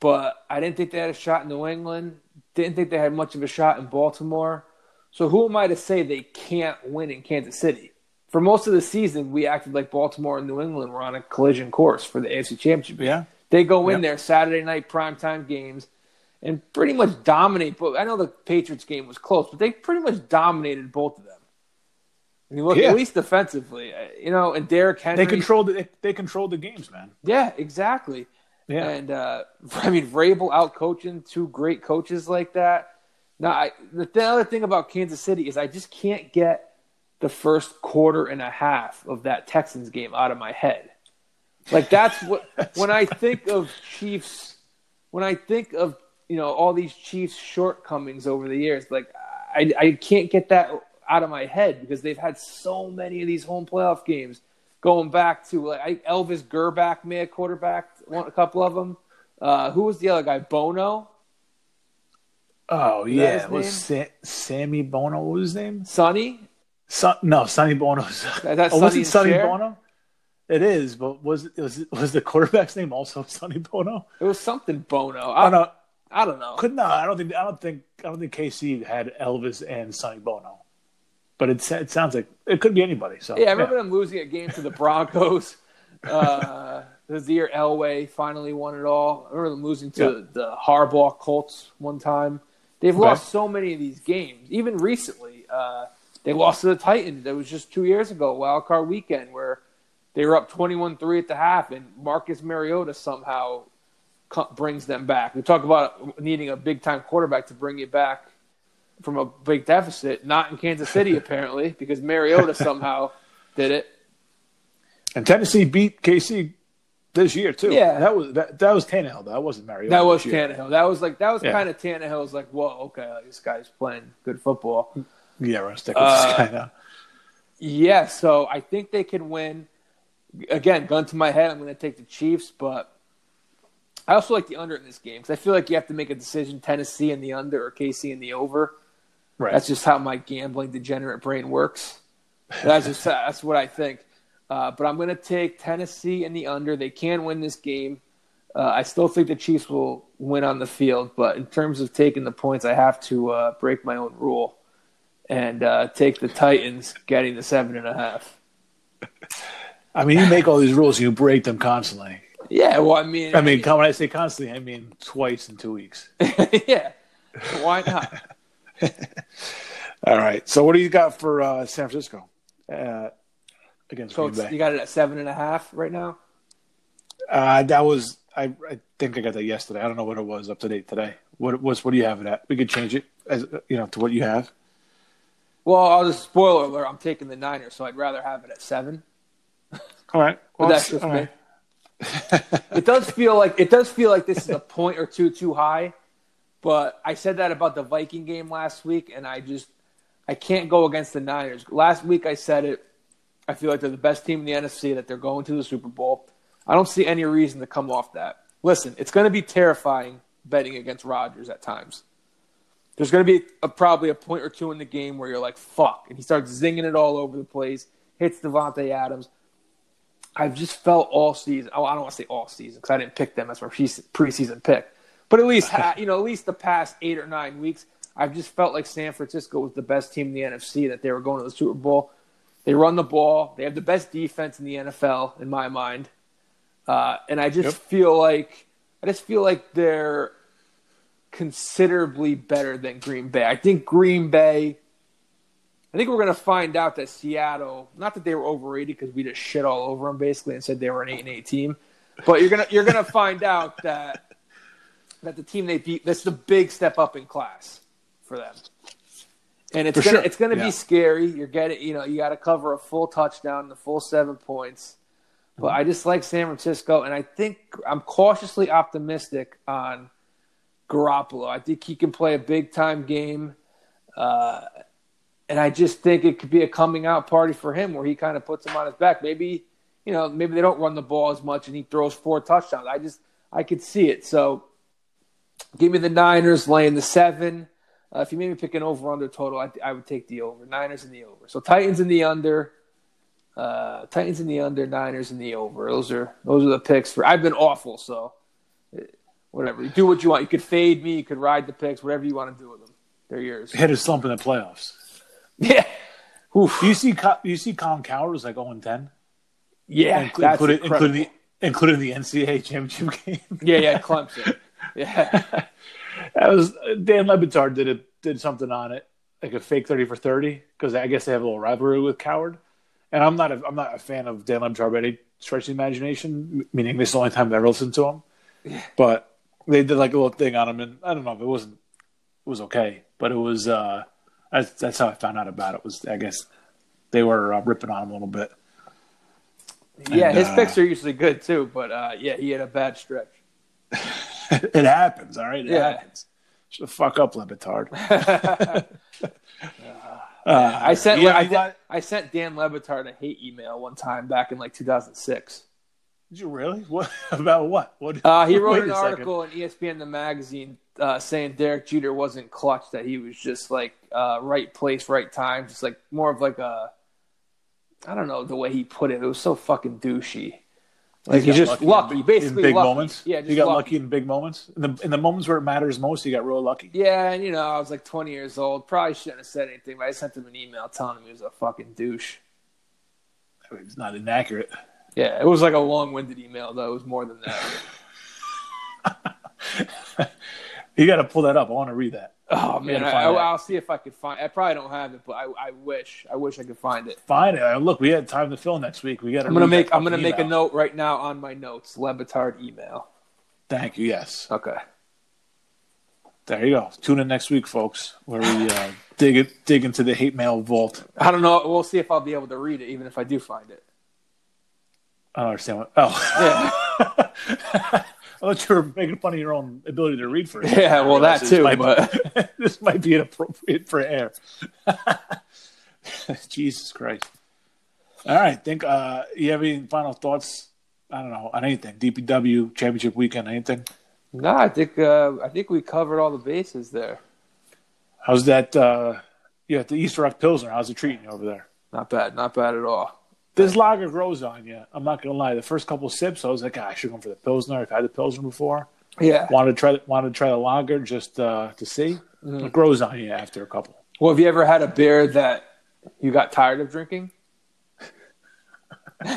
but I didn't think they had a shot in New England. Didn't think they had much of a shot in Baltimore. So who am I to say they can't win in Kansas City? For most of the season, we acted like Baltimore and New England were on a collision course for the AFC Championship. yeah, They go in Yeah. there Saturday night primetime games and pretty much dominate. But I know the Patriots game was close, but they pretty much dominated both of them. You look Yeah. at least defensively, uh, you know, and Derrick Henry. they controlled. They, they controlled the games, man. Yeah, exactly. Yeah, And uh, I mean, Vrabel out coaching two great coaches like that. Now, I, the, the other thing about Kansas City is I just can't get the first quarter and a half of that Texans game out of my head. Like that's what when I think of Chiefs, when I think of you know all these Chiefs shortcomings over the years, like I I can't get that out of my head because they've had so many of these home playoff games going back to like I, Elvis Grbac may have quarterbacked one, a couple of them. Uh, who was the other guy? Bono, Oh that yeah, it was Sa- Sammy Bono? What was his name? Sonny. Son- no, Sonny Bono. That- oh, was Sonny it Sonny Cher? Bono? It is, but was it was it, was the quarterback's name also Sonny Bono? It was something Bono. Oh I, no, I don't know. could no. I don't think I don't think I don't think KC had Elvis and Sonny Bono, but it it sounds like it could be anybody. So Yeah, I remember them losing a game to the Broncos. uh, the year Elway finally won it all. I remember them losing to Yeah. the Harbaugh Colts one time. They've Okay. lost so many of these games. Even recently, uh, they lost to the Titans. That was just two years ago, wild card weekend, where they were up 21-3 at the half, and Marcus Mariota somehow brings them back. We talk about needing a big-time quarterback to bring you back from a big deficit. Not in Kansas City, apparently, because Mariota somehow did it. And Tennessee beat KC this year too. Yeah. that was that, that was Tannehill. Though. That wasn't Mariota. That was year. Tannehill. That was like that was Yeah. kind of Tannehill's like, whoa, okay, like, this guy's playing good football. Yeah, we're gonna stick with Uh, this guy now. Yeah, so I think they can win. Again, gun to my head, I'm going to take the Chiefs, but I also like the under in this game because I feel like you have to make a decision: Tennessee in the under or KC in the over. Right. That's just how my gambling degenerate brain works. That's just that's what I think. Uh, but I'm going to take Tennessee in the under. They can win this game. Uh, I still think the Chiefs will win on the field, but in terms of taking the points, I have to uh, break my own rule and uh, take the Titans getting the seven and a half. I mean, you make all these rules, you break them constantly. Yeah, well, I mean, I mean, when I say constantly, I mean twice in two weeks. yeah, why not? All right. So, what do you got for uh, San Francisco uh, against So Green Bay? you got it at seven and a half right now. Uh, that was I, I think I got that yesterday. I don't know what it was up to date today. What was what do you have it at? We could change it as you know to what you have. Well, I'll just spoiler alert. I'm taking the Niners, so I'd rather have it at seven. All right. But that's just me. it does feel like it does feel like this is a point or two too high. But I said that about the Viking game last week, and I just I can't go against the Niners. Last week I said it. I feel like they're the best team in the NFC. That they're going to the Super Bowl. I don't see any reason to come off that. Listen, it's going to be terrifying betting against Rodgers at times. There's going to be a, probably a point or two in the game where you're like, "Fuck," and he starts zinging it all over the place. Hits Davante Adams. I've just felt all season. Oh, I don't want to say all season because I didn't pick them as my preseason pick, but at least you know, at least the past eight or nine weeks, I've just felt like San Francisco was the best team in the NFC. That they were going to the Super Bowl. They run the ball. They have the best defense in the NFL in my mind, uh, and I just Yep. feel like I just feel like they're considerably better than Green Bay. I think Green Bay. I think we're going to find out that Seattle, not that they were overrated because we just shit all over them basically and said they were an eight and eight team, but you're gonna you're gonna find out that that the team they beat that's the big step up in class for them, and it's For gonna sure. it's gonna Yeah. be scary. You're getting you know you got to cover a full touchdown, the full seven points, but I just like San Francisco, and I think I'm cautiously optimistic on Garoppolo. I think he can play a big time game. Uh, and I just think it could be a coming out party for him where he kind of puts him on his back. Maybe, you know, maybe they don't run the ball as much and he throws four touchdowns. I just, I could see it. So give me the Niners laying the seven. Uh, if you made me pick an over under total, I, I would take the over. Niners in the over. So Titans in the under. Uh, Titans in the under, Niners in the over. Those are those are the picks for. I've been awful, so eh, whatever. You do what you want. You could fade me. You could ride the picks. Whatever you want to do with them, they're yours. Hit a slump in the playoffs. Yeah. Oof. You see you see Colin Cowherd was like 0 10? Yeah, that's including, including the including the NCAA championship game. yeah, yeah, Clemson. Yeah, That was Dan Le Batard did it did something on it like a fake thirty for thirty because I guess they have a little rivalry with Cowherd, and I'm not a, I'm not a fan of Dan Le Batard by any stretch of the imagination. Meaning this is the only time I've ever listened to him, but they did like a little thing on him, and I don't know if it wasn't it was okay, but it was uh that's, that's how I found out about it was I guess they were uh, ripping on him a little bit. yeah. And, His uh, picks are usually good too, but uh, yeah, he had a bad stretch. it happens, all right. It Yeah. happens. Shut the fuck up, Le Batard. I sent yeah, I, got- I sent Dan Le Batard a hate email one time back in like 2006. Did you really? What about what? What? Uh, he wrote an second. article in E ESPN the magazine uh, saying Derek Jeter wasn't clutch, that he was just like uh, right place, right time, just like more of like a I don't know the way he put it. It was so fucking douchey. Like he's, just in lucky, big- basically in big lucky. moments. Yeah, just you got lucky. lucky in big moments. In the in the moments where it matters most, you got real lucky. Yeah, and you know, I was like 20 years old. Probably shouldn't have said anything, but I sent him an email telling him he was a fucking douche. It's not inaccurate. Yeah, it was like a long-winded email, though. It was more than that. You got to pull that up. I want to read that. Oh man, I, find that. I, will see if I could find. I probably don't have it, but I, I wish. I wish I could find it. Find it. Look, we had time to fill next week. We got. I'm gonna make. I'm gonna make a note right now on my notes. Le Batard email. Thank you. Yes. Okay. There you go. Tune in next week, folks, where we uh, dig it, dig into the hate mail vault. I don't know. We'll see if I'll be able to read it, even if I do find it. I don't understand what. Oh, Yeah. I thought you were making fun of your own ability to read for. It. Yeah, well, that This too, might- but- this might be inappropriate for air. Jesus Christ! All right, think. Uh, you have any final thoughts? I don't know on anything. DPW championship weekend. Anything? No, I think. Uh, I think we covered all the bases there. How's that? Uh, yeah, the Easter Rock Pilsner. How's it treating you over there? Not bad. Not bad at all. This lager grows on you. I'm not gonna lie. The first couple sips, I was like, ah, I should go for the Pilsner. I've had the Pilsner before. Yeah. Wanted to try. Wanted to try the lager just uh, to see. Mm-hmm. It grows on you after a couple. Well, have you ever had a beer that you got tired of drinking?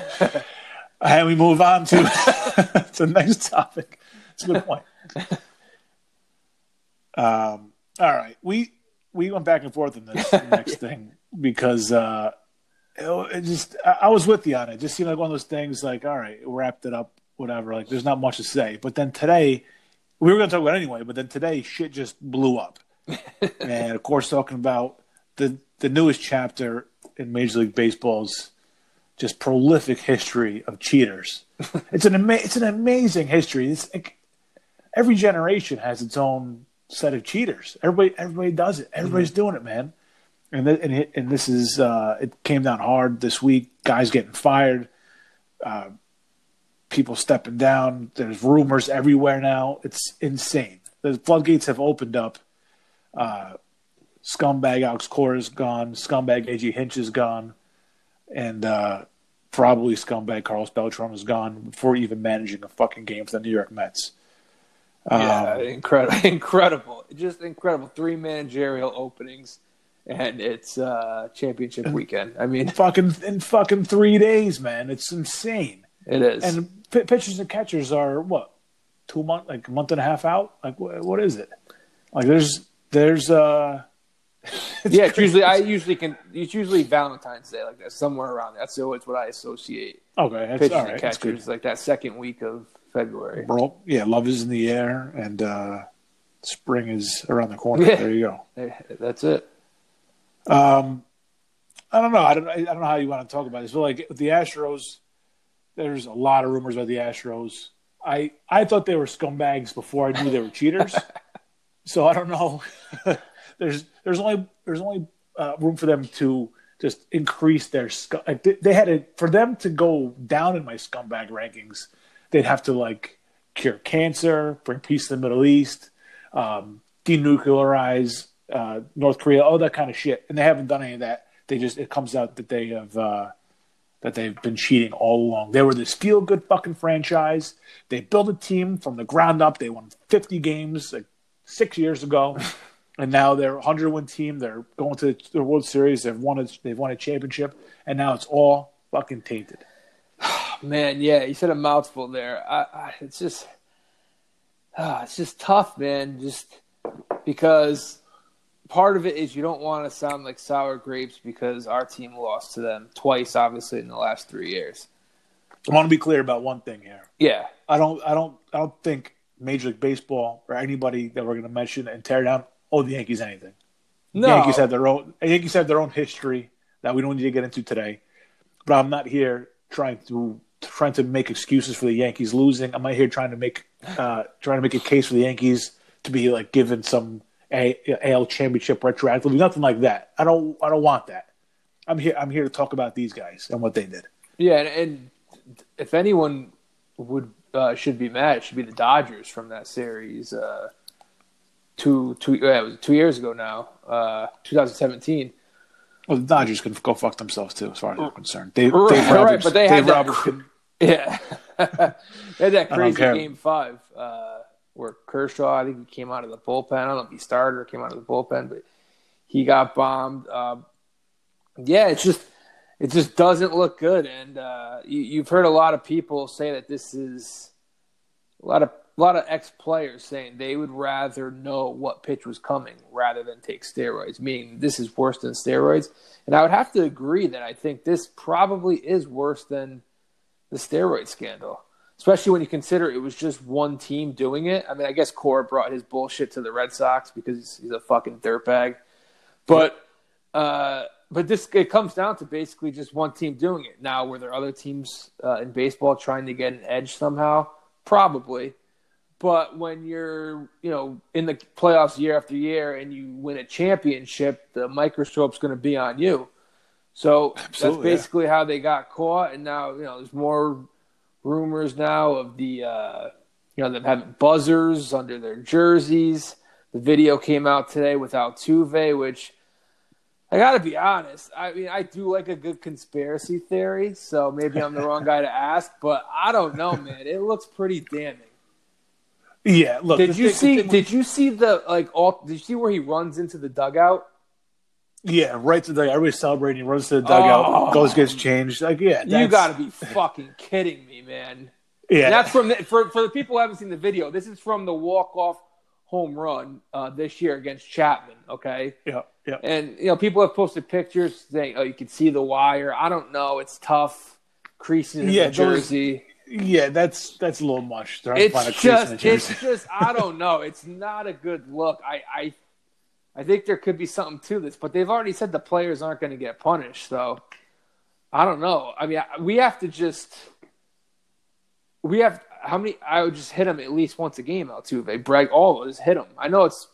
And we move on to, the next topic. It's a good point. Um, all right, we we went back and forth on this next thing because uh, it, it just I, was with you on it. it. Just seemed like one of those things. Like, all right, wrapped it up, whatever. Like, there's not much to say. But then today, we were going to talk about it anyway. But then today, shit just blew up, and of course, talking about the the newest chapter in Major League Baseball's just prolific history of cheaters. it's an ama- it's an amazing history. It's like every generation has its own set of cheaters. Everybody everybody does it. Everybody's mm-hmm. doing it, man. And th- and, it, and this is uh, it came down hard this week. Guys getting fired, uh, people stepping down. There's rumors everywhere now. It's insane. The floodgates have opened up. Uh, scumbag Alex Cora is gone. Scumbag AJ Hinch is gone, and uh, probably scumbag Carlos Beltran is gone before even managing a fucking game for the New York Mets. Yeah, um, incredible, incredible, just incredible. Three managerial openings, and it's uh, championship weekend. I mean, fucking in fucking three days, man. It's insane. It is. And p- pitchers and catchers are what two month, like a month and a half out. Like what, what is it? Like there's there's uh. Yeah, it's usually I usually can. It's usually Valentine's Day, like that, somewhere around there. So it's what I associate. Okay, that's pitchers all right. and catchers, like that second week of February. Bro, yeah, love is in the air, and uh, spring is around the corner. Yeah. There you go. That's it. Um, I don't know. I don't. I don't know how you want to talk about this, but like the Astros, there's a lot of rumors about the Astros. I I thought they were scumbags before I knew they were cheaters. so I don't know. there's there's only there's only uh, room for them to just increase their scum. Like they, they had to for them to go down in my scumbag rankings they'd have to like cure cancer, bring peace to the Middle East, um, denuclearize uh, North Korea, all that kind of shit. And they haven't done any of that. They just it comes out that they have uh, that they've been cheating all along. They were this feel good fucking franchise. They built a team from the ground up. They won 50 games like six years ago. and now they're a 100 win team. They're going to the World Series. They've won a, they've won a championship, and now it's all fucking tainted. man, yeah, you said a mouthful there. I, I, it's just, uh, it's just tough, man. Just because part of it is you don't want to sound like sour grapes because our team lost to them twice, obviously in the last three years. I want to be clear about one thing here. Yeah, I don't, I don't, I don't think Major League Baseball or anybody that we're going to mention and tear down owe the Yankees anything. No. The Yankees have their own. The Yankees have their own history that we don't need to get into today. But I'm not here trying to trying to make excuses for the Yankees losing. I'm not here trying to make uh, trying to make a case for the Yankees to be like given some a- AL championship retroactively. Nothing like that. I don't. I don't want that. I'm here. I'm here to talk about these guys and what they did. Yeah, and, and if anyone would uh, should be mad, it should be the Dodgers from that series. Uh, two two yeah, it was two years ago now, uh, 2017 well, the Dodgers can go fuck themselves too, as far as I'm concerned. They, right, Dave Roberts, right, but they Dave had Roberts that, yeah, they had that crazy game five uh, where Kershaw, I think he came out of the bullpen. I don't know if he started or came out of the bullpen, but he got bombed. Uh, yeah, it's just it just doesn't look good, and uh, you, have heard a lot of people say that this is a lot of a lot of ex players saying they would rather know what pitch was coming rather than take steroids, meaning this is worse than steroids. And I would have to agree that I think this probably is worse than the steroid scandal, especially when you consider it was just one team doing it. I mean, I guess Cora brought his bullshit to the Red Sox because he's a fucking dirtbag. But, uh, but this it comes down to basically just one team doing it. Now, were there other teams uh, in baseball trying to get an edge somehow? Probably. But when you're, you know, in the playoffs year after year and you win a championship, the microscope's going to be on you. So Absolutely, that's basically yeah. how they got caught. And now, you know, there's more rumors now of the, uh, you know, them having buzzers under their jerseys. The video came out today with Altuve, which I got to be honest. I mean, I do like a good conspiracy theory, so maybe I'm the wrong guy to ask, but I don't know, man. It looks pretty damning. Yeah, look. Did you thing, see? Did you see the like all? Did you see where he runs into the dugout? Yeah, right to the dugout. Everybody's celebrating. He runs to the dugout, Oh. goes gets changed. Like, yeah, You got to be fucking kidding me, man. Yeah, And that's from the, for for the people who haven't seen the video. This is from the walk off home run uh, this year against Chapman. Okay, yeah, yeah. and you know people have posted pictures saying, "Oh, you can see the wire." I don't know. It's tough creasing in Yeah, jersey. Yeah, that's that's a little much. Trying to find a It's just, it's just. I don't know. It's not a good look. I, I, I think there could be something to this, but they've already said the players aren't going to get punished. So I don't know. I mean, we have to just. We have how many? I would just hit them at least once a game. Altuve, of us hit them. I know it's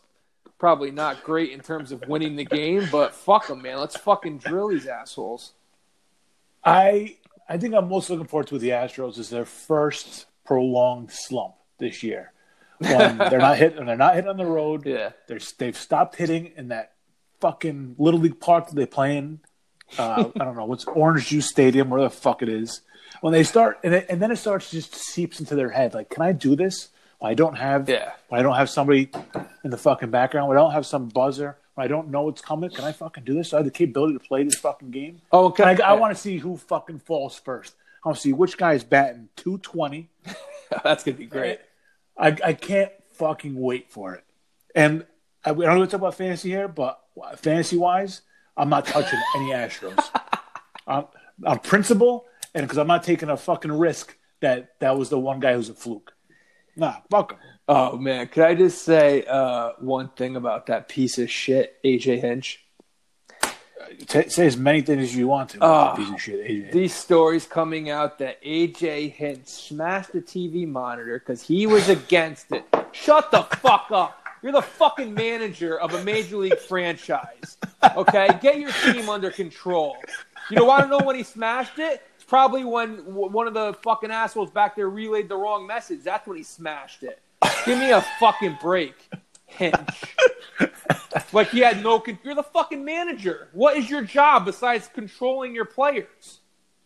probably not great in terms of winning the game, but fuck them, man. Let's fucking drill these assholes. I I think I'm most looking forward to with the Astros is their first prolonged slump this year. When they're not hit and they're not hit on the road. Yeah. They're they've stopped hitting in that fucking little league park that they play in. Uh, I don't know what's Orange Juice Stadium, where the fuck it is. When they start and, it, and then it starts to just seeps into their head. Like, can I do this? When I don't have Yeah. when I don't have somebody in the fucking background. When I don't have some buzzer. When I don't know what's coming. Can I fucking do this? I have the capability to play this fucking game. Oh, Can okay. I, I want to see who fucking falls first. I want to see which guy's batting 220. That's gonna be great. I, I can't fucking wait for it. And I, we don't to talk about fantasy here, but fantasy wise, I'm not touching any Astros. I'm, on principle, and because I'm not taking a fucking risk that that was the one guy who's a fluke. Nah, fuck him. Oh man, could I just say uh, one thing about that piece of shit, AJ Hinch? T- say as many things as you want to. Ah. piece of shit. AJ. These stories coming out that AJ Hinch smashed the TV monitor because he was against it. Shut the fuck up. You're the fucking manager of a major league franchise. Okay, get your team under control. You know, want to know when he smashed it? It's probably when w- one of the fucking assholes back there relayed the wrong message. That's when he smashed it. Give me a fucking break, Hinch. Like he had no. Con- you're the fucking manager. What is your job besides controlling your players?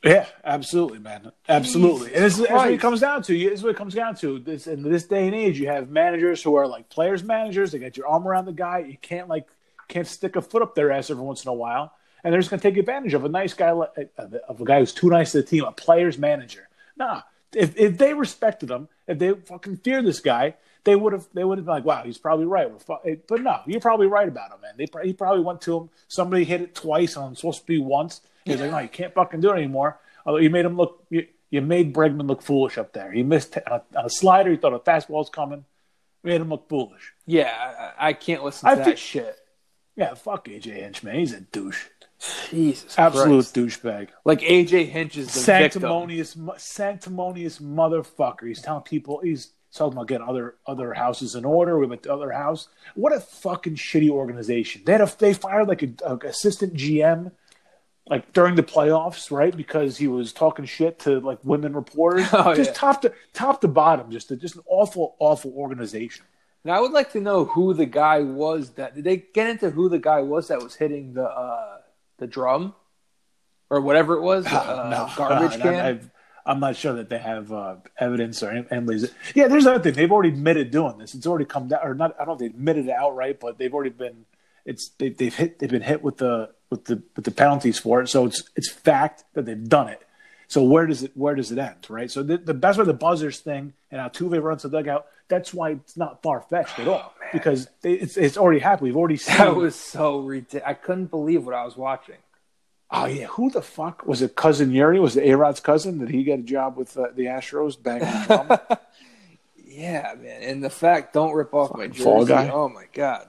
Yeah, absolutely, man. Absolutely. and this is, what it comes down to. This is what it comes down to. This in this day and age, you have managers who are like players managers. They got your arm around the guy. You can't like can't stick a foot up their ass every once in a while, and they're just gonna take advantage of a nice guy of a- guy who's too nice to the team, a players manager. Nah, if if they respected him, if they fucking feared this guy, they would have they would have been like, wow, he's probably right. But no, you're probably right about him, man. They he probably went to him. Somebody hit it twice on supposed to be once. He's like, no, you can't fucking do it anymore. Although you made him look, you, you made Bregman look foolish up there. He missed on a, on a slider. He thought a fastball was coming. Made him look foolish. Yeah, I, I can't listen to I that think- shit. Yeah, fuck AJ Hinch, man. He's a douche. Jesus, Absolute Christ. douchebag. Like AJ Hinch is the victim. Sanctimonious, mu- sanctimonious motherfucker. He's telling people he's talking about getting other other houses in order. We went to other house. What a fucking shitty organization. They had a, they fired like a, a assistant GM like during the playoffs, right? Because he was talking shit to like women reporters. Oh, just yeah. top to top to bottom, just a, just an awful, awful organization. Now I would like to know who the guy was that did they get into who the guy was that was hitting the uh, the drum or whatever it was uh, no, garbage can. I'm not sure that they have uh, evidence or any- anybody's. Yeah, there's another thing. They've already admitted doing this. It's already come down, or not. I don't know if they admitted it outright, but they've already been. It's they, they've hit. They've been hit with the with the with the penalties for it. So it's it's fact that they've done it. So where does it where does it end, right? So the, the that's why the buzzers thing and Altuve runs the dugout. That's why it's not far fetched at all because they, it's it's already happened. We've already seen. that was so ridiculous. I couldn't believe what I was watching. Oh yeah, who the fuck was it? Cousin Yuri was it A Rod's cousin? Did he get a job with uh, the Astros the? Yeah, man. And the fact don't rip off my jersey. Fall guy. Oh my god.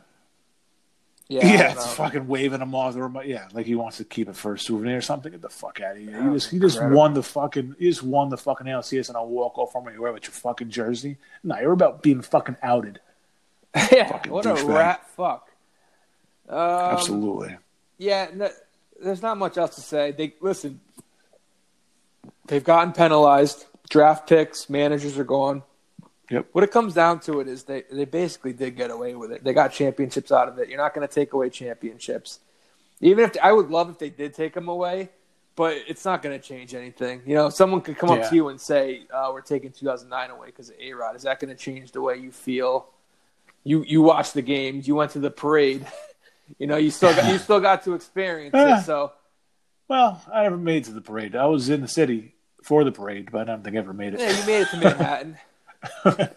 Yeah, yeah, it's fucking waving him off the remote. Yeah, like he wants to keep it for a souvenir or something. Get the fuck out of here. He just he just incredible. won the fucking he just won the fucking LCS and a walk off from where you with your fucking jersey. No, you're about being fucking outed. yeah, Fucking what a rat fuck. Um, Absolutely. Yeah, no, there's not much else to say. They listen. They've gotten penalized. Draft picks, managers are gone. Yep. What it comes down to it is they they basically did get away with it. They got championships out of it. You're not going to take away championships. Even if I would love if they did take them away, but it's not going to change anything. You know, someone could come up to you and say, uh, "We're taking 2009 away because of A Rod." Is that going to change the way you feel? You you watched the games. You went to the parade. you know, you still got, you still got to experience it. So, Well, I never made it to the parade. I was in the city for the parade, but I don't think I ever made it. yeah, you made it to Manhattan.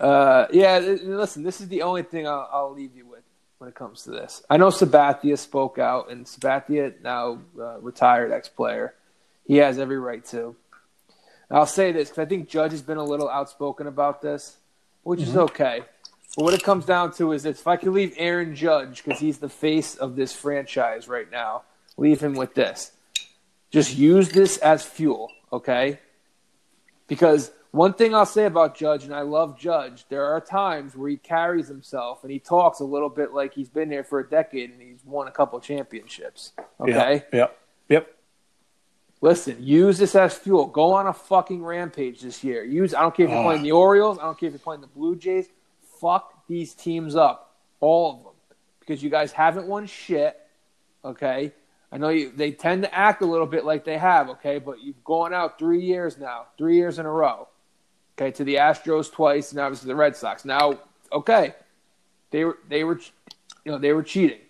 uh, yeah, listen, this is the only thing I'll, I'll leave you with when it comes to this. I know Sabathia spoke out, and Sabathia, now uh, retired ex player, he has every right to. I'll say this because I think Judge has been a little outspoken about this, which is okay. But what it comes down to is if I could leave Aaron Judge, because he's the face of this franchise right now, leave him with this. Just use this as fuel, okay? Because one thing I'll say about Judge, and I love Judge, there are times where he carries himself and he talks a little bit like he's been here for a decade and he's won a couple championships. Okay? Yep. Yep. yep. Listen, use this as fuel. Go on a fucking rampage this year. Use I don't care if you're Oh. playing the Orioles, I don't care if you're playing the Blue Jays. Fuck these teams up. All of them. Because you guys haven't won shit. Okay? I know you they tend to act a little bit like they have, okay, but you've gone out three years now, three years in a row. Okay, to the Astros twice and obviously the Red Sox. Now, okay. They were they were you know, they were cheating.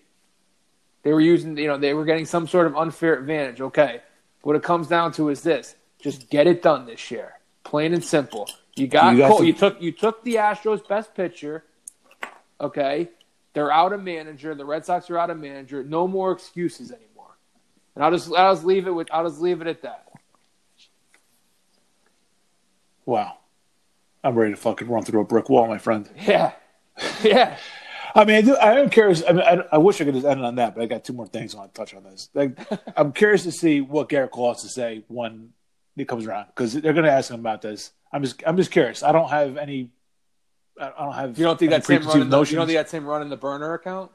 They were using you know, they were getting some sort of unfair advantage, okay. What it comes down to is this: just get it done this year, plain and simple. You got, You got Cole. to- You took you took the Astros' best pitcher. Okay, they're out of manager. The Red Sox are out of manager. No more excuses anymore. And I'll just I'll just leave it with I'll just leave it at that. Wow. I'm ready to fucking run through a brick wall, my friend. Yeah, yeah. I mean, I, do, I am curious. I, mean, I, I wish I could just end it on that, but I got two more things I want to touch on this. Like, I'm curious to see what Gerrit Cole has to say when he comes around because they're going to ask him about this. I'm just, I'm just curious. I don't have any. I don't have. You don't think that's him running? The, you don't think that's him running the burner account?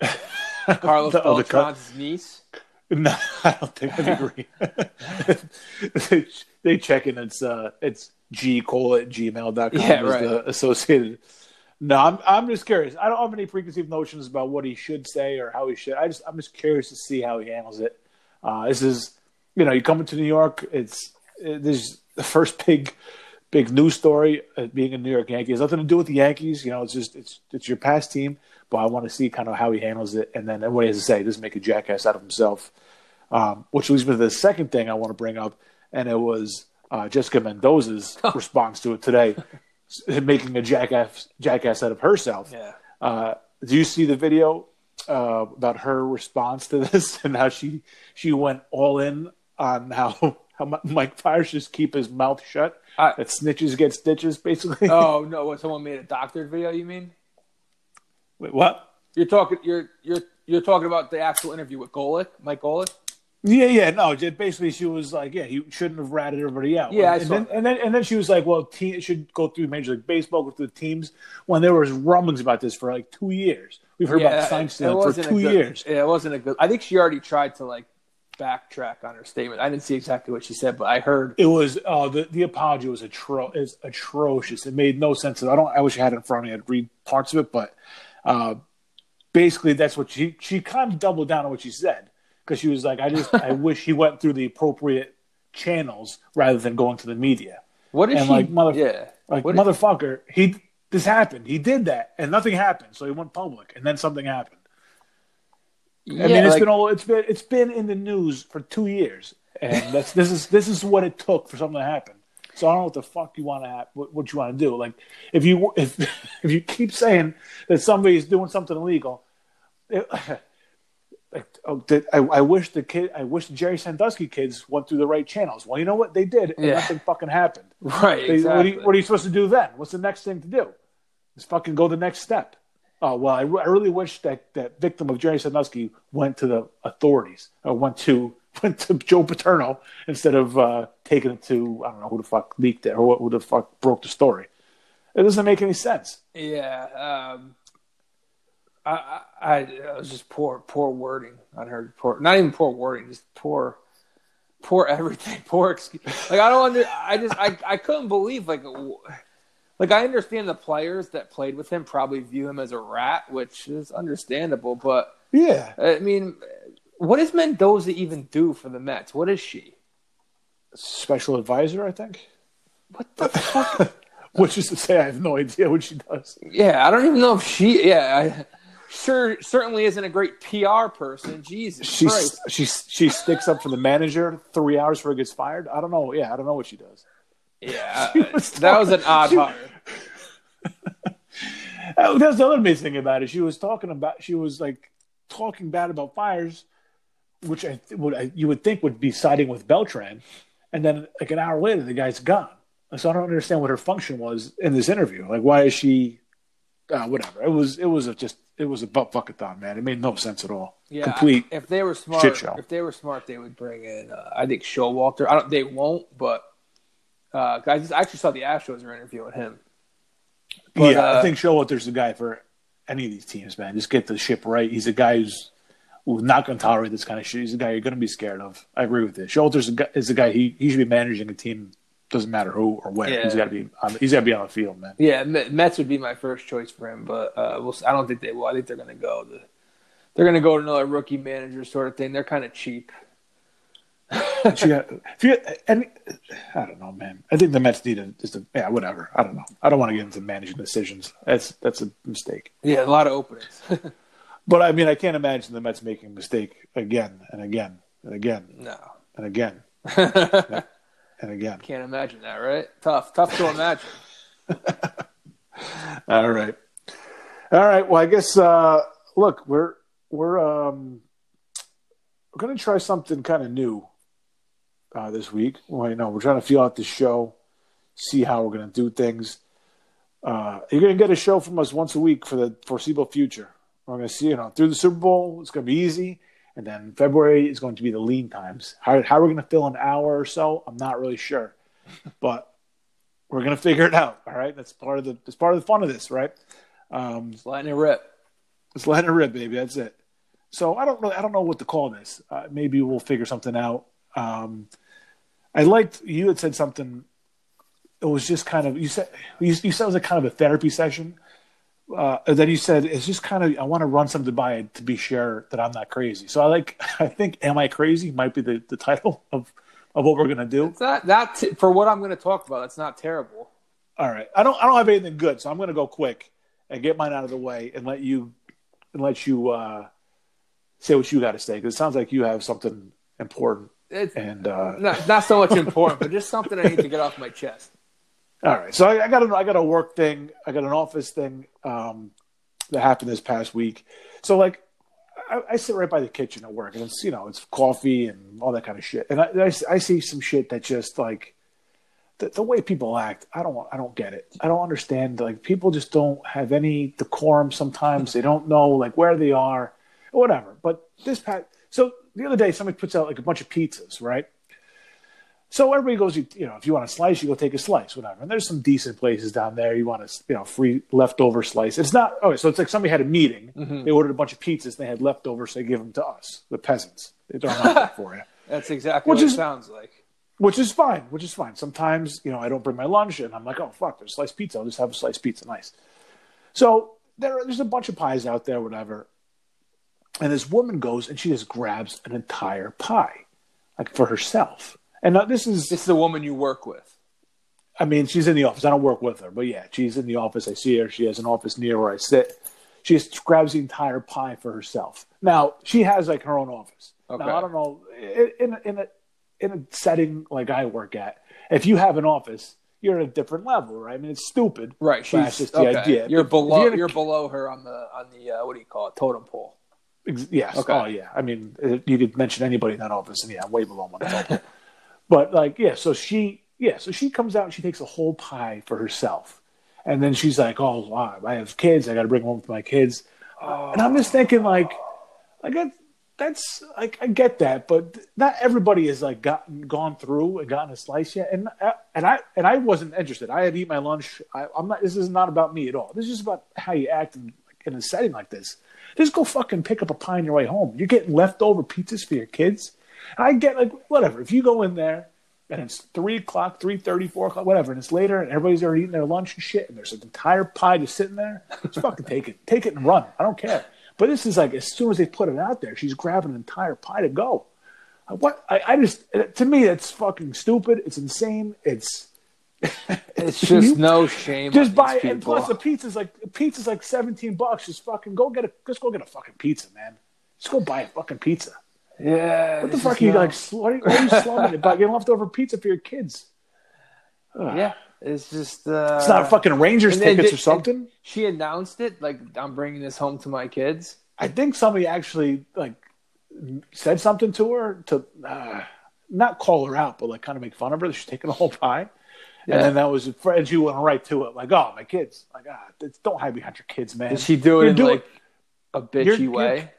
Carlos The. Beltran's niece. No, I don't think I agree. they, they check in. It's uh, it's g cole at gmail.com Yeah, is right. the associated. No, I'm I'm just curious. I don't have any preconceived notions about what he should say or how he should. I just I'm just curious to see how he handles it. Uh, this is, you know, you come into New York. It's it, there's the first big big news story uh, being a New York Yankee. It has nothing to do with the Yankees. You know, it's just it's it's your past team. But I want to see kind of how he handles it, and then what he has to say. Doesn't make a jackass out of himself. Um, which leads me to the second thing I want to bring up, and it was uh, Jessica Mendoza's response to it today, making a jackass jackass out of herself. Yeah. Uh, do you see the video uh, about her response to this and how she she went all in on how how Mike Fiers just keep his mouth shut? I- that snitches get stitches, basically. Oh no! What someone made a doctored video? You mean? Wait, what? You're talking. You're you're you're talking about the actual interview with Golic, Mike Golic. Yeah, yeah, no. Basically, she was like, "Yeah, you shouldn't have ratted everybody out." Yeah, I and saw then and then and then she was like, "Well, te- it should go through Major League Baseball, go through the teams." When there was rumblings about this for like two years, we've heard about sign stealing for two good- years. Yeah, it wasn't a good. I think she already tried to like backtrack on her statement. I didn't see exactly what she said, but I heard. It was uh, the the apology was atro- is atrocious. It made no sense. I don't. I wish I had it in front of me. I'd read parts of it, but uh, basically, that's what she she kind of doubled down on what she said because she was like, "I just I wish he went through the appropriate channels rather than going to the media." What is And, she? like, mother- yeah, Like What- motherfucker, he this happened. He did that, and nothing happened. So he went public, and then something happened. I yeah, mean, it's like- been all it's been it's been in the news for two years, and that's this is this is what it took for something to happen. So I don't know what the fuck you want to have, what, what you want to do. Like if you if if you keep saying that somebody's doing something illegal, it, like oh, that, I, I wish the kid, I wish the Jerry Sandusky kids went through the right channels. Well, you know what they did, and Yeah. nothing fucking happened. right. They- exactly. what, are you, what are you supposed to do then? What's the next thing to do? Just fucking go the next step. Oh well, I, re- I really wish that that victim of Jerry Sandusky went to the authorities or went to went to Joe Paterno instead of uh, taking it to I don't know who the fuck leaked it or who the fuck broke the story. It doesn't make any sense. Yeah, um, I, I, I was just poor, poor wording on her. Poor, not even poor wording, just poor, poor everything. Poor excuse. Like I don't under. I just I, I couldn't believe like, like I understand the players that played with him probably view him as a rat, which is understandable. But Yeah, I mean, what does Mendoza even do for the Mets? What is she? special advisor, I think. What the fuck? Which is to say, I have no idea what she does. Yeah, I don't even know if she. Yeah, I, sure certainly isn't a great PR person. Jesus She she she sticks up for the manager three hours before he gets fired. I don't know. Yeah, I don't know what she does. Yeah, was that was an odd she- hire. Oh, That's the other amazing thing about it. She was talking about. She was like talking bad about Fiers, which I th- would I, you would think would be siding with Beltran, and then like an hour later, the guy's gone. So I don't understand what her function was in this interview. Like, why is she? Uh, whatever. It was. It was a just. It was a butt fuckathon, man. It made no sense at all. Yeah, Complete. If they were smart, shit show. if they were smart, they would bring in. Uh, I think Showalter. I don't. They won't, but uh, I just I actually saw the Astros were interviewing him. But, yeah, uh, I think Showalter's the guy for any of these teams, man. Just get the ship right. He's a guy who's, who's not going to tolerate this kind of shit. He's a guy you're going to be scared of. I agree with this. Showalter's is a guy he, he should be managing a team. Doesn't matter who or when. Yeah. He's got to be. On, he's got to be on the field, man. Yeah, Mets would be my first choice for him, but uh, we'll, I don't think they will. I think they're going to go the they're going to go to another rookie manager sort of thing. They're kind of cheap. Got, if you, and I don't know, man. I think the Mets need a just a yeah, whatever. I don't know. I don't want to get into managing decisions. That's that's a mistake. Yeah, a lot of openings. But I mean, I can't imagine the Mets making a mistake again and again and again no, and again can't and again. Can't imagine that, right? Tough, tough to imagine. All right. All right. Well, I guess uh look, we're we're um we're gonna try something kind of new uh this week. Well, you know, we're trying to feel out the show, see how we're gonna do things. Uh you're gonna get a show from us once a week for the foreseeable future. We're gonna see, you know, through the Super Bowl, it's gonna be easy. And then February is going to be the lean times. How how we're gonna fill an hour or so, I'm not really sure. But we're gonna figure it out. All right. That's part of the that's part of the fun of this, right? Um, Just letting it rip. let's let it rip, baby. That's it. So I don't know. I don't know what to call this. Uh, maybe we'll figure something out. Um, I liked you had said something. It was just kind of you said you, you said it was a kind of a therapy session. Uh, and then you said it's just kind of I want to run something by it to be sure that I'm not crazy. So I like I think "Am I Crazy" might be the, the title of of what we're gonna do. It's not that t- for what I'm going to talk about. It's not terrible. All right. I don't I don't have anything good, so I'm gonna go quick and get mine out of the way and let you and let you uh, say what you got to say because it sounds like you have something important. It's And uh, not not so much important, but just something I need to get off my chest. all right, so I, I got a, I got a work thing, I got an office thing um, that happened this past week. So like, I, I sit right by the kitchen at work, and it's you know it's coffee and all that kind of shit, and I, I, I see some shit that just like the, the way people act, I don't I don't get it. I don't understand. Like people just don't have any decorum. Sometimes they don't know like where they are, or whatever. But this pat. So the other day, somebody puts out like a bunch of pizzas, right? So everybody goes, you, you know, if you want a slice, you go take a slice, whatever. And there's some decent places down there. You want a, you know, free leftover slice. It's not. Oh, so it's like somebody had a meeting. Mm-hmm. They ordered a bunch of pizzas. They had leftovers. So they give them to us, the peasants. They don't have that for you That's exactly Which what is- it sounds like. which is fine. Which is fine. Sometimes you know I don't bring my lunch, and I'm like, oh fuck, there's sliced pizza. I'll just have a sliced pizza. Nice. So there, there's a bunch of pies out there, whatever. And this woman goes and she just grabs an entire pie, like for herself. And now this is, This is the woman you work with. I mean, she's in the office. I don't work with her, but yeah, she's in the office. I see her. She has an office near where I sit. She just grabs the entire pie for herself. Now she has like her own office. Okay. Now I don't know in in a, in a setting like I work at. If you have an office, you're at a different level, right? I mean, it's stupid, Right. She's just the okay. idea. You're below. in a- You're below her on the on the uh, what do you call it? Totem pole. Yes. Okay. Oh, yeah. I mean, uh, you could mention anybody in that office, and yeah, way below myself. but like, yeah. So she, yeah. So she comes out and she takes a whole pie for herself, and then she's like, "Oh, wow, I have kids. I got to bring home to my kids." And I'm just thinking, like, like that, that's like I get that, but not everybody has like gotten gone through and gotten a slice yet. And uh, and I and I wasn't interested. I had eaten my lunch. I, I'm not. This is not about me at all. This is just about how you act in, in a setting like this. Just go fucking pick up a pie on your way home. You're getting leftover pizzas for your kids. I get like whatever. If you go in there and it's three o'clock, three thirty, four o'clock, whatever, and it's later and everybody's already eating their lunch and shit, and there's an entire pie just sitting there, just fucking take it. Take it and run. I don't care. But this is like as soon as they put it out there, she's grabbing an entire pie to go. What I, I just to me that's fucking stupid. It's insane. It's It's just no shame. Just buy it. and plus the pizza's like pizza's like seventeen bucks. Just fucking go get a just go get a fucking pizza, man. Just go buy a fucking pizza. yeah. What the fuck are you no- like? What are you, what are you slumming it? But getting leftover pizza for your kids. Ugh. Yeah, it's just. Uh, It's not fucking Rangers and tickets did- or something. She announced it like I'm bringing this home to my kids. I think somebody actually like said something to her to uh, not call her out, but like kind of make fun of her that she's taking a whole pie. Yeah. And then that was and she went right to it, like, "Oh, my kids! Like, ah, don't hide behind your kids, man." Did she do it You're in doing- like a bitchy you're- you're- way?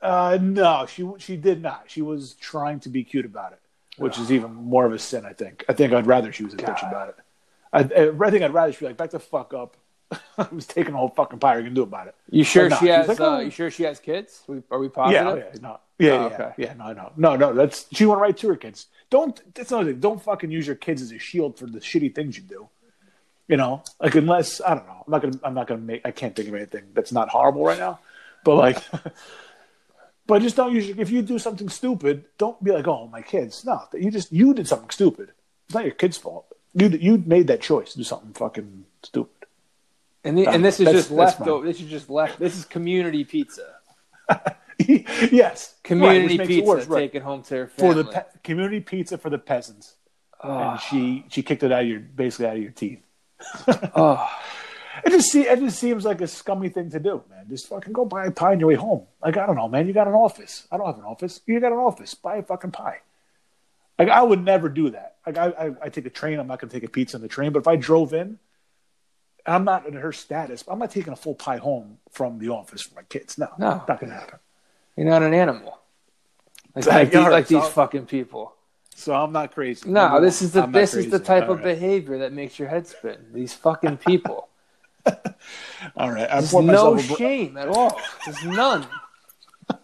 Uh, no, she she did not. She was trying to be cute about it, which is even more of a sin. I think. I think I'd rather she was a bitch about it. I, I think I'd rather she be like, "Back the fuck up." I was taking a whole fucking pie. What are you gonna do about it? You sure she has? like, uh, oh. you sure she has kids? Are we positive? oh, yeah, no, yeah, Oh, yeah, okay. yeah, no, no, no, no. That's she went right to her kids. Don't. That's another thing. Don't fucking use your kids as a shield for the shitty things you do. You know, like unless I don't know. I'm not gonna. I'm not gonna make. I can't think of anything that's not horrible right now. But like, but just don't use. Your, if you do something stupid, don't be like, "Oh, my kids." No, you just you did something stupid. It's not your kid's fault. You you made that choice to do something fucking stupid. And, the, and this is just left. fine. This is just left. This is community pizza. yes, Community right, it pizza. worse, right. Take it home to their for the pe- community pizza for the peasants. oh, and she she kicked it out of your basically out of your teeth. oh. It just see it just seems like a scummy thing to do, man. Just fucking go buy a pie on your way home. Like I don't know, man. You got an office. I don't have an office. You got an office. Buy a fucking pie. Like I would never do that. Like I I, I take a train. I'm not gonna take a pizza on the train. But if I drove in, I'm not in her status. I'm not taking a full pie home from the office for my kids. No, No. not gonna happen. You're not an animal. Like, Like, like, these, like these fucking people. So I'm not crazy. No, this is the I'm this is the type All of right. behavior that makes your head spin. These fucking people. All right, I There's no shame at all. There's none.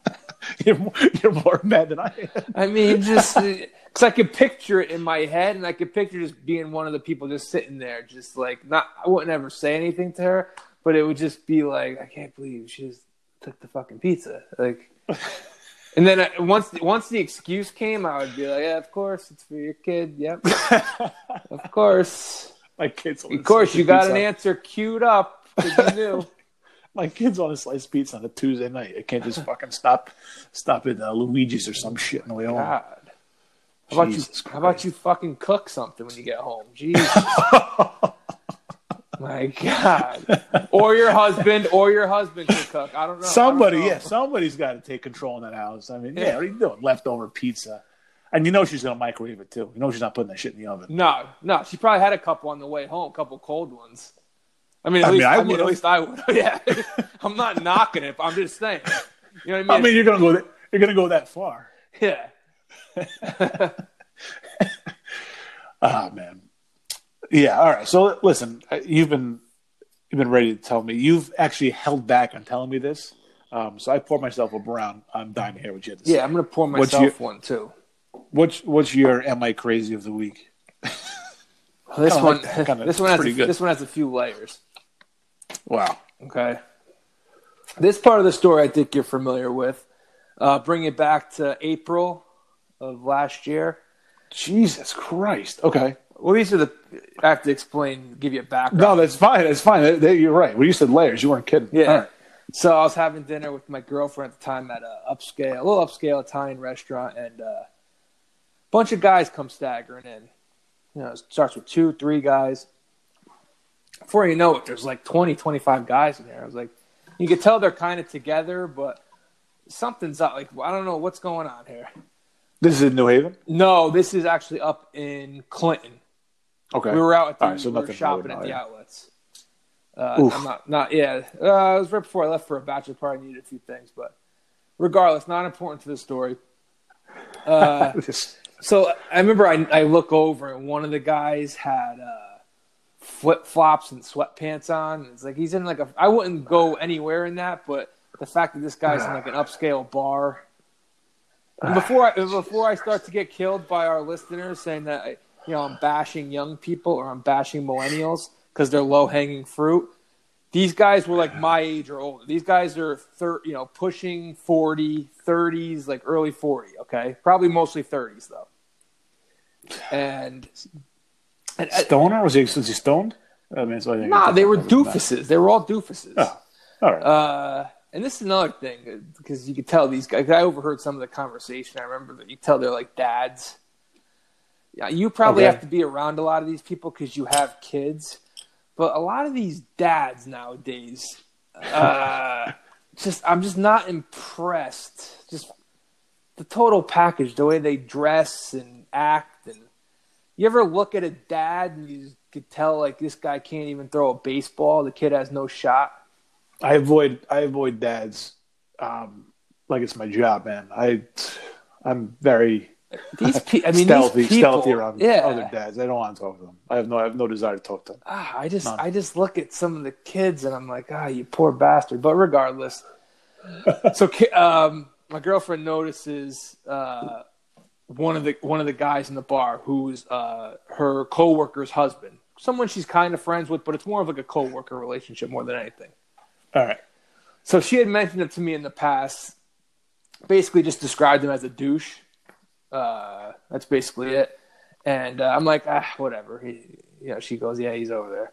You're more, you're more mad than I am. I mean, just uh, because I could picture it in my head, and I could picture just being one of the people just sitting there, just like not. I wouldn't ever say anything to her, but it would just be like, I can't believe she just took the fucking pizza, like. And then I, once once the excuse came, I would be like, yeah, of course, it's for your kid. Yep, of course, My kids. of course, you got pizza. an answer queued up. you knew. My kids want a slice of pizza on a Tuesday night. I can't just fucking stop, stop at uh, Luigi's or some shit on the way home. God. How about Jesus you? How about you fucking cook something when you get home? Jesus. My God. Or your husband, or your husband can cook. I don't know. Somebody, don't know. yeah, somebody's got to take control in that house. I mean, yeah, Yeah. what are you doing? Leftover pizza, and you know she's gonna microwave it too. You know she's not putting that shit in the oven. No, no. She probably had a couple on the way home, a couple cold ones. I mean, at I mean, least I I, mean, would. at least I would. yeah. I'm not knocking it. But I'm just saying. You know what I mean? I mean? mean, you're gonna go. That, you're gonna go that far. yeah. Ah, man. Yeah. All right. So listen, uh, you've been you've been ready to tell me. You've actually held back on telling me this. Um, so I poured myself a brown. I'm dying to hear what you had to say. Yeah, I'm gonna pour What's myself your- one too. What's what's your am I crazy of the week? This Kinda one, like. Kinda- this one has a, good. this one has a few layers. Wow. Okay. This part of the story I think you're familiar with. Uh, bring it back to April of last year. Jesus Christ. Okay. Well, these are the. I have to explain, give you a background. No, that's fine. That's fine. That- that- you're right. When you said layers, you weren't kidding. Yeah. Right. So I was having dinner with my girlfriend at the time at a upscale, a little upscale Italian restaurant, and uh, a bunch of guys come staggering in. You know, it starts with two, three guys. Before you know it, there's like 20, 25 guys in there. I was like, you could tell they're kind of together, but something's up. Like, I don't know what's going on here. This is in New Haven. No, this is actually up in Clinton. Okay. We were out at the right, so we were shopping at the outlets. Uh, I'm not not yeah. Uh, it was right before I left for a bachelor party. I needed a few things, but regardless, not important to the story. Uh, so I remember I, I look over and one of the guys had uh, flip flops and sweatpants on. It's like he's in like a. I wouldn't go anywhere in that, but the fact that this guy's in like an upscale bar. And before I before I start to get killed by our listeners saying that I, you know I'm bashing young people or I'm bashing millennials because they're low hanging fruit. These guys were like my age or older. These guys are thir- you know pushing 40, 30s, like early 40, okay? Probably mostly 30s though. And And, uh, Stoner was he? Was he stoned? I mean, so I think nah, they were doofuses. They were all doofuses. Oh, all right. Uh, and this is another thing because you could tell these guys. I overheard some of the conversation. I remember that you could tell they're like dads. Yeah, you probably Okay. have to be around a lot of these people because you have kids. But a lot of these dads nowadays, uh, just I'm just not impressed. Just the total package, the way they dress and act, and you ever look at a dad and you could tell like this guy can't even throw a baseball. The kid has no shot. I avoid I avoid dads um, like it's my job, man. I I'm very These pe- I mean, stealthy, these people, stealthy around yeah. other dads. I don't want to talk to them. I have no I have no desire to talk to them. Ah, I just None. I just look at some of the kids and I'm like, ah, you poor bastard. But regardless, so um, my girlfriend notices uh, one of the one of the guys in the bar who's uh, her coworker's husband, someone she's kind of friends with, but it's more of like a coworker relationship more than anything. All right. So she had mentioned it to me in the past. Basically, just described him as a douche. Uh, that's basically it. And uh, I'm like, ah, whatever. He, you know, she goes, yeah, he's over there.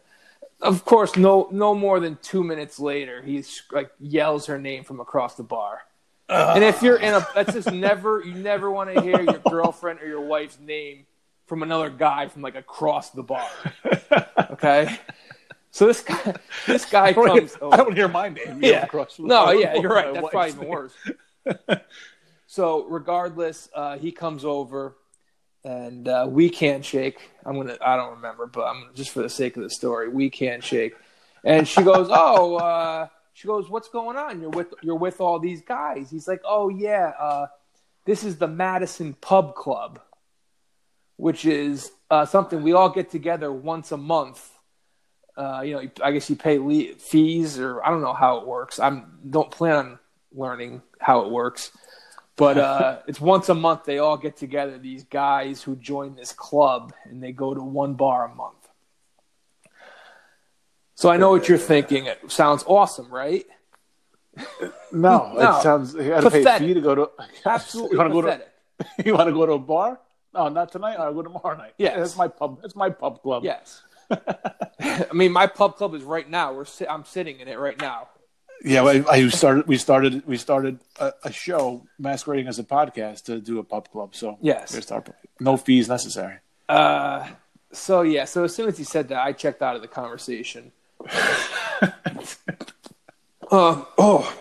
Of course, no, no more than two minutes later, he's like yells her name from across the bar. and if you're in a, that's just never, you never want to hear your girlfriend or your wife's name from another guy from like across the bar. Okay. So this guy, this guy I comes. hear, over. I don't hear my name. Yeah. No, yeah, you're right. That's probably even worse. so, regardless, uh, he comes over and uh, we can't shake. I'm gonna. I don't remember, but I'm just for the sake of the story. We can't shake. And she goes, "Oh, uh, she goes, what's going on? You're with you're with all these guys." He's like, "Oh yeah, uh, this is the Madison Pub Club, which is uh, something we all get together once a month." uh, you know, I guess you pay le- fees or I don't know how it works. I don't plan on learning how it works, but uh, it's once a month. They all get together. These guys who join this club and they go to one bar a month. So I know what you're thinking. It sounds awesome, right? No, No. it sounds. You got to pay a fee to go to. Absolutely You want to go to? You want to go to a bar? No, not tonight. I'll go tomorrow night. Yes. that's my pub. That's my pub club. Yes. I mean, my pub club is right now. We're si- I'm sitting in it right now. Yeah, I, I started. We started. We started a, a show masquerading as a podcast to do a pub club. So Yes. we're no fees necessary. Uh, so yeah. So as soon as he said that, I checked out of the conversation. Um, oh,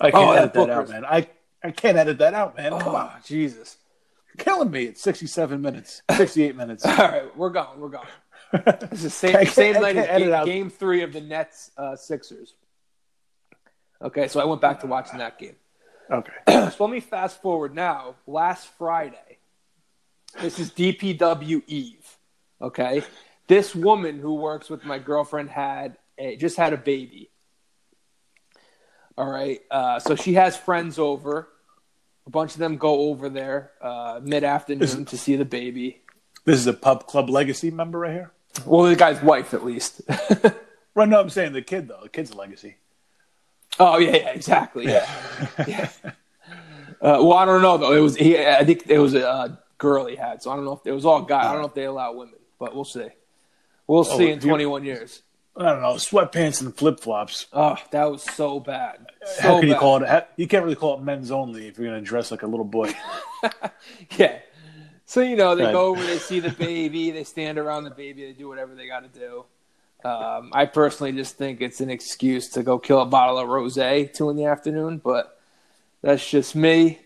I can't Oh, edit that out, man. I I can't edit that out, man. Come on, oh, Jesus. You're killing me. It's sixty-seven minutes, sixty-eight minutes. All right, we're going. We're going. This is the same, same night as edit game, out. game three of the Nets uh, Sixers. Okay, so I went back to watching that game. Okay. So let me fast forward now. Last Friday, this is DPW Eve. Okay, this woman who works with my girlfriend had a, just had a baby. All right, uh, so she has friends over. A bunch of them go over there uh, mid afternoon to see the baby. This is a pub club legacy member right here. Well, the guy's wife, at least. Right. No, I'm saying the kid though. The kid's a legacy. Oh yeah, yeah, exactly. Yeah. yeah. Uh, well, I don't know though. It was he. I think it was a uh, girl he had, so I don't know if it was all guy. I don't know if they allow women, but we'll see. We'll see in 21 years. I don't know. Sweatpants and flip flops. Oh, that was so bad. So How can you bad. call it? You can't really call it men's only if you're going to dress like a little boy. Yeah. So you know they Right. go over, they see the baby, they stand around the baby, they do whatever they got to do. Um, I personally just think it's an excuse to go kill a bottle of rosé two in the afternoon, but that's just me.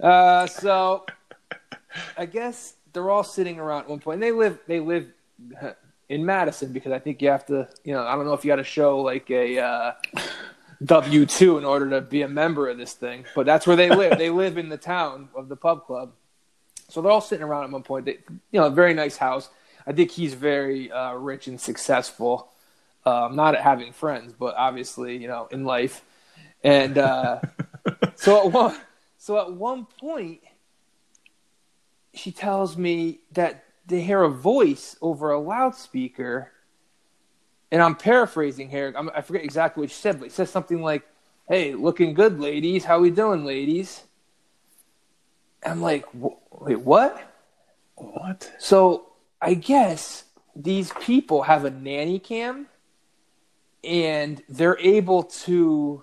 Uh, so I guess they're all sitting around at one point. And they live they live in Madison because I think you have to you know I don't know if you got to show like a uh, W two in order to be a member of this thing, but that's where they live. they live in the town of the pub club. So they're all sitting around at one point. They, you know, a very nice house. I think he's very uh, rich and successful. Um, not at having friends, but obviously, you know, in life. And uh, so at one, so at one point, she tells me that they hear a voice over a loudspeaker, and I'm paraphrasing here. I'm, I forget exactly what she said, but it says something like, "Hey, looking good, ladies. How we doing, ladies?" I'm like, wait, what? What? So I guess these people have a nanny cam and they're able to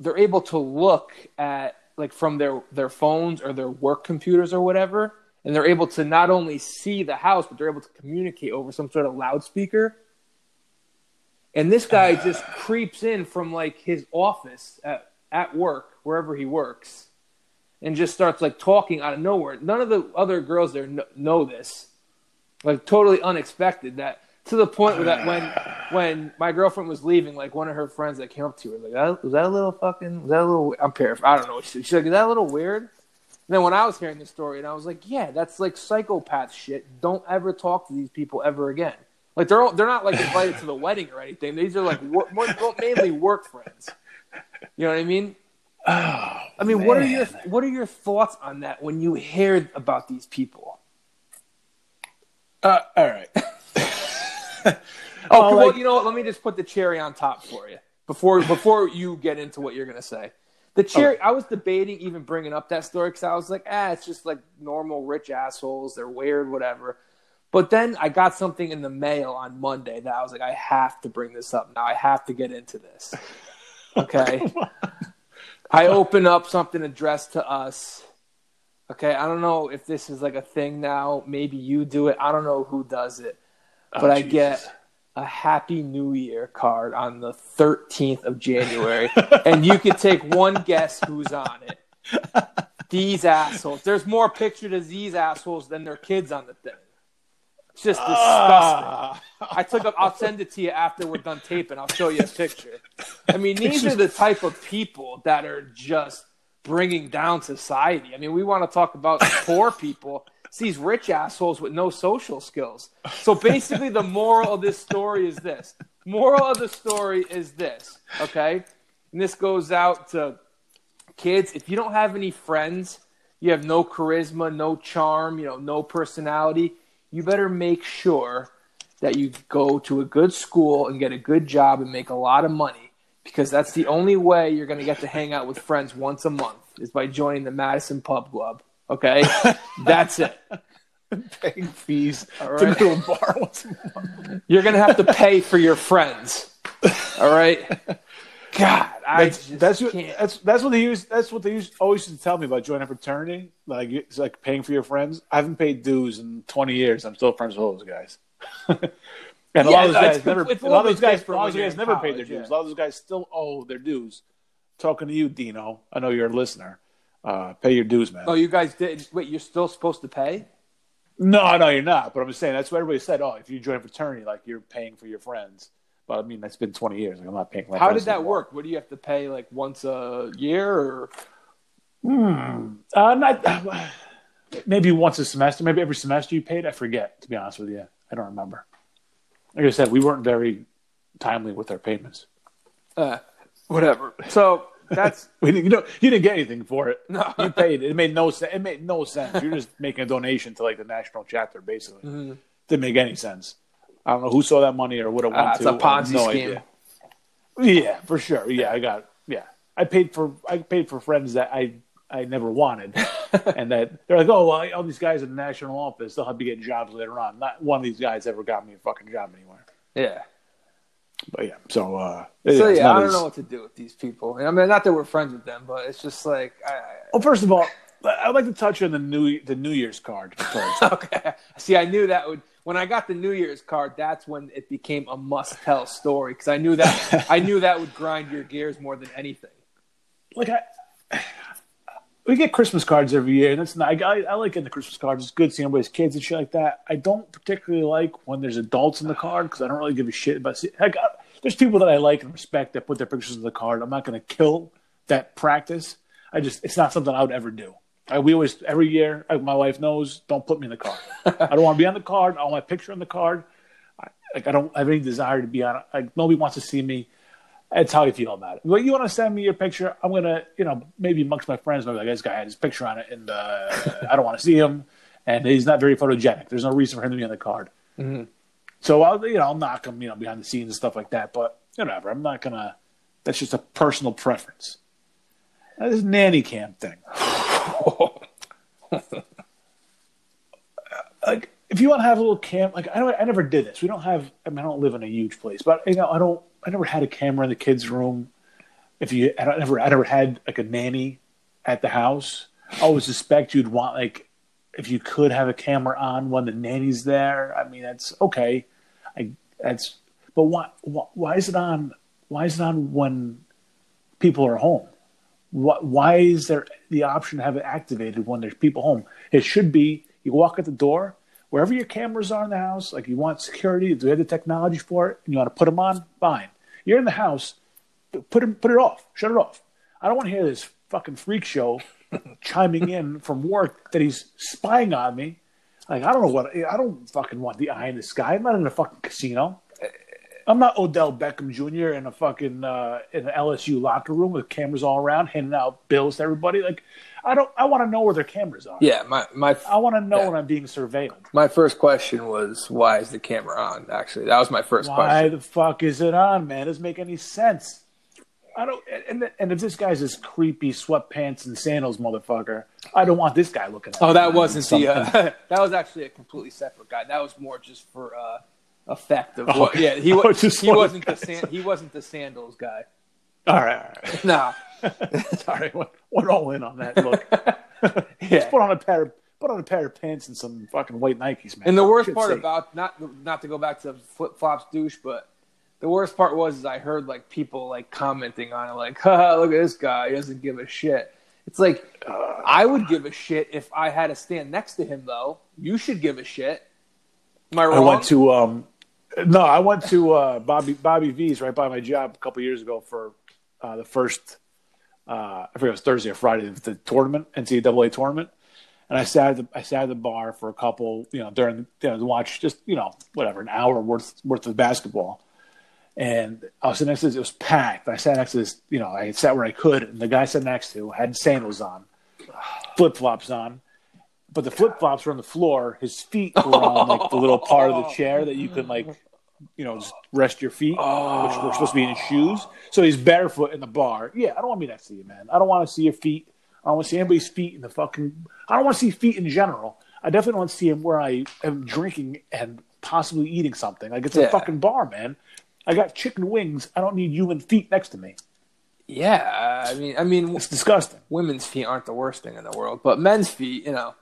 they're able to look at like from their their phones or their work computers or whatever. And they're able to not only see the house but they're able to communicate over some sort of loudspeaker. And this guy just creeps in from like his office at, at work wherever he works and just starts like talking out of nowhere. None of the other girls there know, know this like totally unexpected that to the point where that when when my girlfriend was leaving, like one of her friends that came up to her, like, that, was that a little fucking, was that a little, I'm paraphrasing, I don't know what she said. She's like, is that a little weird? And then when I was hearing the story, and I was like, yeah, that's like psychopath shit. Don't ever talk to these people ever again. Like they're all, they're not like invited to the wedding or anything. These are like work, mainly work friends. You know what I mean? Oh, I mean, man. what are your what are your thoughts on that when you hear about these people? Uh, all right. Oh, Well, like- you know what? Let me just put the cherry on top for you before before you get into what you're gonna say. The cherry. I was debating even bringing up that story because I was like, ah, it's just like normal rich assholes. They're weird, whatever. But then I got something in the mail on Monday that I was like, I have to bring this up now. I have to get into this. Okay. I open up something addressed to us. Okay, I don't know if this is like a thing now. Maybe you do it. I don't know who does it but Oh, I get a Happy New Year card on the 13th of January, and you can take one guess who's on it. These assholes. There's more pictures of these assholes than their kids on the thing. It's just disgusting. Ah. I took up. I'll send it to you after we're done taping. I'll show you a picture. I mean, these are the type of people that are just bringing down society. I mean, we want to talk about poor people. It's these rich assholes with no social skills. So basically, the moral of this story is this. Moral of the story is this. Okay, and this goes out to kids. If you don't have any friends, you have no charisma, no charm, you know, no personality. You better make sure that you go to a good school and get a good job and make a lot of money because that's the only way you're going to get to hang out with friends once a month is by joining the Madison Pub Club. Okay, that's it. paying fees All to go to a bar once a month. You're going to have to pay for your friends. All right. God, I That's that's what that's that's what they use. That's what they used, always used to tell me about joining a fraternity. Like it's like paying for your friends. I haven't paid dues in twenty years. I'm still friends with all those guys. and a Yeah, lot of those guys never. a a lot of those guys. A different lot of those guys in never paid their dues. yeah. A lot of those guys still owe their dues. Talking to you, Dino. I know you're a listener. Uh, pay your dues, man. Oh, you guys did. Wait, you're still supposed to pay? No, no, you're not. But I'm just saying that's what everybody said. Oh, if you join a fraternity, like you're paying for your friends. But I mean, that's been 20 years. Like I'm not paying. For my How did that anymore. work? What do you have to pay like once a year or Hmm. Uh, not maybe once a semester. Maybe every semester you paid. I forget. To be honest with you, I don't remember. Like I said, we weren't very timely with our payments. uh, whatever? So that's We didn't, you know, you didn't get anything for it. No. you paid. It made no sense. It made no sense. You're just making a donation to like the national chapter, basically. Mm-hmm. Didn't make any sense. I don't know who saw that money or would have went uh, it's to. a I have Ponzi no scheme. idea. Yeah, for sure. Yeah, I got. Yeah, I paid for. I paid for friends that I I never wanted, and that they're like, oh, well, all these guys in the national office, they'll have to get jobs later on. Not one of these guys ever got me a fucking job anywhere. Yeah. But yeah, so uh, So it's yeah, I don't as- know what to do with these people. I mean, not that we're friends with them, but it's just like, I, I- Well, first of all, I'd like to touch on the new the New Year's card first. okay. See, I knew that would. When I got the New Year's card, that's when it became a must-tell story because I knew that I knew that would grind your gears more than anything. like I, we get Christmas cards every year, and it's not. I, I like getting the Christmas cards. It's good seeing everybody's kids and shit like that. I don't particularly like when there's adults in the card because I don't really give a shit about. See, I, uh, there's people that I like and respect that put their pictures in the card. I'm not going to kill that practice. I just it's not something I would ever do. I, we always every year. Like my wife knows, don't put me in the card. I don't want to be on the card. I want my picture on the card. I, like I don't have any desire to be on. Like nobody wants to see me. That's how you feel about it. Well, you want to send me your picture? I'm gonna, you know, maybe amongst my friends, maybe like this guy had his picture on it, and uh, I don't want to see him, and he's not very photogenic. There's no reason for him to be on the card. So I'll, you know, I'll knock him, you know, behind the scenes and stuff like that. But whatever, I'm not gonna. That's just a personal preference. Now, This nanny cam thing, like if you want to have a little camp, like I don't, I never did this. We don't have. I mean, I don't live in a huge place, but you know, I don't. I never had a camera in the kids' room. If you, I never, I never had like a nanny at the house. I always suspect you'd want like if you could have a camera on when the nanny's there. I mean, that's okay. I that's, but why, why, why is it on? Why is it on when people are home? What, why is there the option to have it activated when there's people home? It should be you walk at the door, wherever your cameras are in the house, like you want security, do you have the technology for it, and you want to put them on, fine. You're in the house, put it, put it off, shut it off. I don't want to hear this fucking freak show chiming in from work that he's spying on me. Like I don't know what I don't fucking want the eye in the sky. I'm not in a fucking casino. I'm not Odell Beckham Jr. in a fucking uh, in an LSU locker room with cameras all around, handing out bills to everybody. Like I don't. I want to know where their cameras are. Yeah, my my. I want to know yeah. when I'm being surveilled. My first question was, why is the camera on? Actually, that was my first Why question. Why the fuck is it on, man? It doesn't make any sense. I don't. And and if this guy's this creepy sweatpants and sandals motherfucker, I don't want this guy looking at. Oh, me. that wasn't the. Uh, that was actually a completely separate guy. That was more just for uh, effect of Oh, what. Yeah, he, was just he wasn't the wondering. san- he wasn't the sandals guy. All right, all right. Nah. Sorry, we're all in on that look. Yeah. Just put on a pair of put on a pair of pants and some fucking white Nikes, man. And the worst part about not not to go back to flip flops douche, but the worst part was is I heard like people like commenting on it, like, Haha, "Look at this guy, he doesn't give a shit." It's like uh. I would give a shit if I had to stand next to him, though. You should give a shit. Am I I went to um no, I went to uh Bobby Bobby V's right by my job a couple years ago for uh the first uh I forget it was Thursday or Friday the tournament, NCAA tournament. And I sat at the I sat at the bar for a couple, you know, during you know, to watch just, you know, whatever, an hour worth worth of basketball. And I was sitting next to this, it was packed. I sat next to this, you know, I sat where I could, and the guy sat next to had sandals on, flip flops on. But the flip flops were on the floor. His feet were on like the little part of the chair that you can like, you know, just rest your feet, which were supposed to be in shoes. So he's barefoot in the bar. Yeah, I don't want me to be next to you, man. I don't want to see your feet. I don't want to see anybody's feet in the fucking. I don't want to see feet in general. I definitely don't want to see him where I am drinking and possibly eating something. Like it's a Yeah. fucking bar, man. I got chicken wings. I don't need human feet next to me. Yeah, I mean, I mean, It's disgusting. women's feet aren't the worst thing in the world, but men's feet, you know,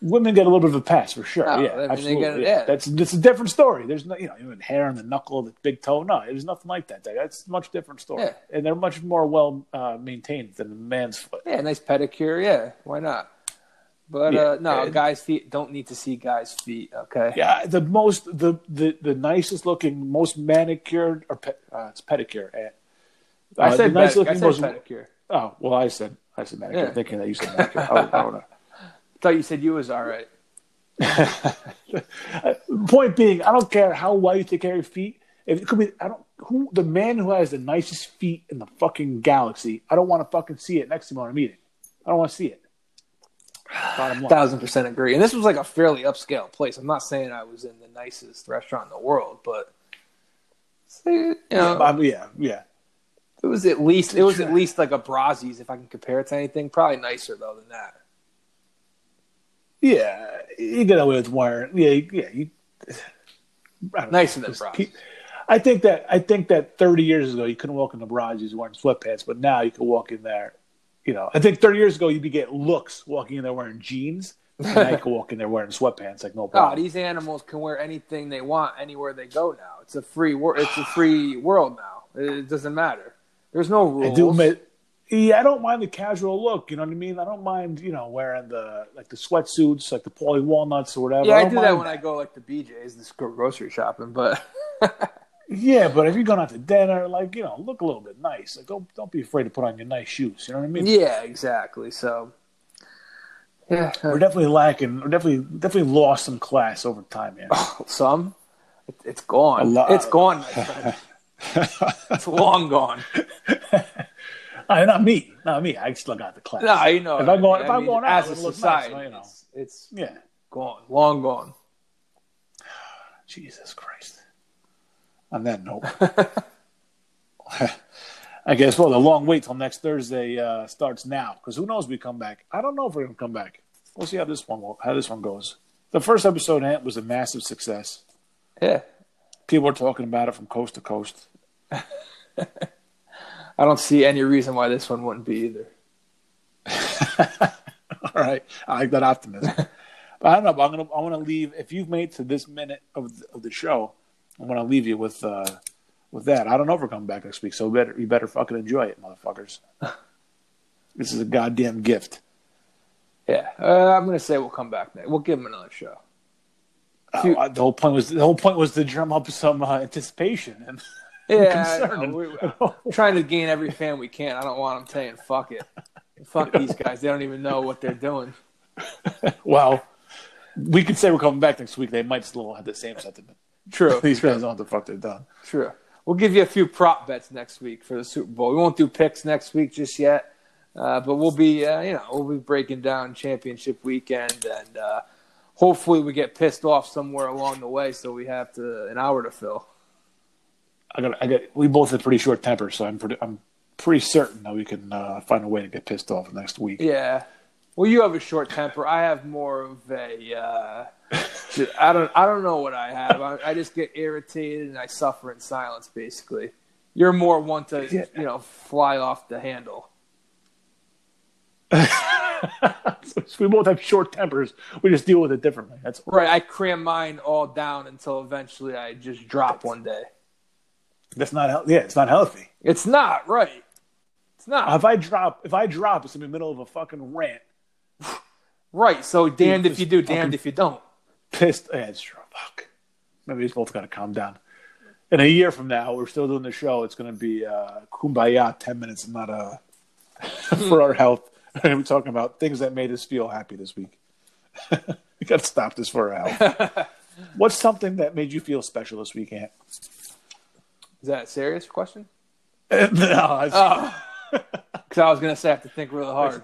Women get a little bit of a pass for sure. Oh, I yeah, mean, absolutely. get yeah. yeah. That's that's a different story. There's no, you know, even hair on the knuckle, the big toe. No, there's nothing like that. That's a much different story, Yeah. and they're much more well uh, maintained than a man's foot. yeah, nice pedicure, yeah, why not? But Yeah, uh, no, and- guys' feet don't need to see guys' feet. Okay. Yeah, the most the the, the nicest looking, most manicured or pe- uh, it's pedicure. eh. I Uh, said, nice pedic- I looking, said most, pedicure. Oh well, I said I said manicure. Thinking that you said manicure. I, I don't know. Thought you said you was all right. Point being, I don't care how well you take care of your feet. If it could be, I don't. Who the man who has the nicest feet in the fucking galaxy? I don't want to fucking see it next to me when I'm eating. I don't want to see it. Bottom line. Thousand percent agree. And this was like a fairly upscale place. I'm not saying I was in the nicest restaurant in the world, but you know, Um, yeah, yeah. it was at least it was at least like a Brazi's if I can compare it to anything. Probably nicer though than that. Yeah, you get away with wearing. Yeah, yeah. You, I don't know. Just Brazi's. keep- I think that I think that 30 years ago you couldn't walk in the Brazi's wearing sweatpants, but now you can walk in there. You know, I think 30 years ago you'd be getting looks walking in there wearing jeans. And now you can walk in there wearing sweatpants like no Oh, problem. these animals can wear anything they want anywhere they go now. It's a free world. It's a free world now. It doesn't matter. There's no rules. I do admit, yeah, I don't mind the casual look. You know what I mean? I don't mind, you know, wearing the like the sweatsuits, like the Paulie Walnuts or whatever. yeah, I don't do that when I go like the BJ's, this grocery shopping. But Yeah, but if you're going out to dinner, like you know, look a little bit nice. Like don't don't be afraid to put on your nice shoes. You know what I mean? yeah, exactly. So yeah, uh, We're definitely lacking. We're definitely definitely lost some class over time, man. some it, it's gone. It's gone. My friend. it's long gone. Uh, not me, not me. I still got the class. No, you know. If I'm going- I if I'm mean, going out, as a society, nice, you know. it's, it's Yeah, gone, long gone. Jesus Christ. On that note, I guess well, the long wait till next Thursday uh, starts now because who knows? if We come back. I don't know if we're gonna come back. We'll see how this one will, how this one goes. The first episode, Ant, was a massive success. Yeah. People were talking about it from coast to coast. I don't see any reason why this one wouldn't be either. All right, I like that optimism. but I don't know. But I'm gonna. I want to leave. If you've made to this minute of the, of the show, I'm gonna leave you with uh, with that. I don't know if we're coming back next week, so better you better fucking enjoy it, motherfuckers. this is a goddamn gift. Yeah, uh, I'm gonna say we'll come back next. We'll give him another show. Oh, uh, the whole point was the whole point was to drum up some uh, anticipation and Yeah, concern I and- we're trying to gain every fan we can. I don't want them saying "fuck it." Fuck these guys. They don't even know what they're doing. well, we could say we're coming back next week. They might still have the same sentiment. True. These guys don't know what the fuck they've done. True. We'll give you a few prop bets next week for the Super Bowl. We won't do picks next week just yet, uh, but we'll be, uh, you know, we'll be breaking down championship weekend, and uh, hopefully we get pissed off somewhere along the way, so we have to an hour to fill. I got. I got. We both have pretty short tempers, so I'm pretty. I'm pretty certain that we can uh, find a way to get pissed off next week. Yeah. Well, you have a short temper. I have more of a. Uh, I don't. I don't know what I have. I, I just get irritated and I suffer in silence. Basically, you're more one to Yeah. you know fly off the handle. we both have short tempers. We just deal with it differently. That's Right. I cram mine all down until eventually I just drop one day. That's not. healthy. Yeah, it's not healthy. It's not right. It's not If I drop, if I drop, it's in the middle of a fucking rant. right. So damned Dude, if you do, damned if you don't. Pissed. Yeah, it's true. Fuck. Maybe we both got to calm down. In a year from now, we're still doing the show. It's going to be uh, kumbaya, ten minutes, and not uh, for our health. We're going to be talking about things that made us feel happy this week. we got to stop this for our health. What's something that made you feel special this week, Ant? Is that a serious question? no, Oh, because I was gonna say I have to think really hard.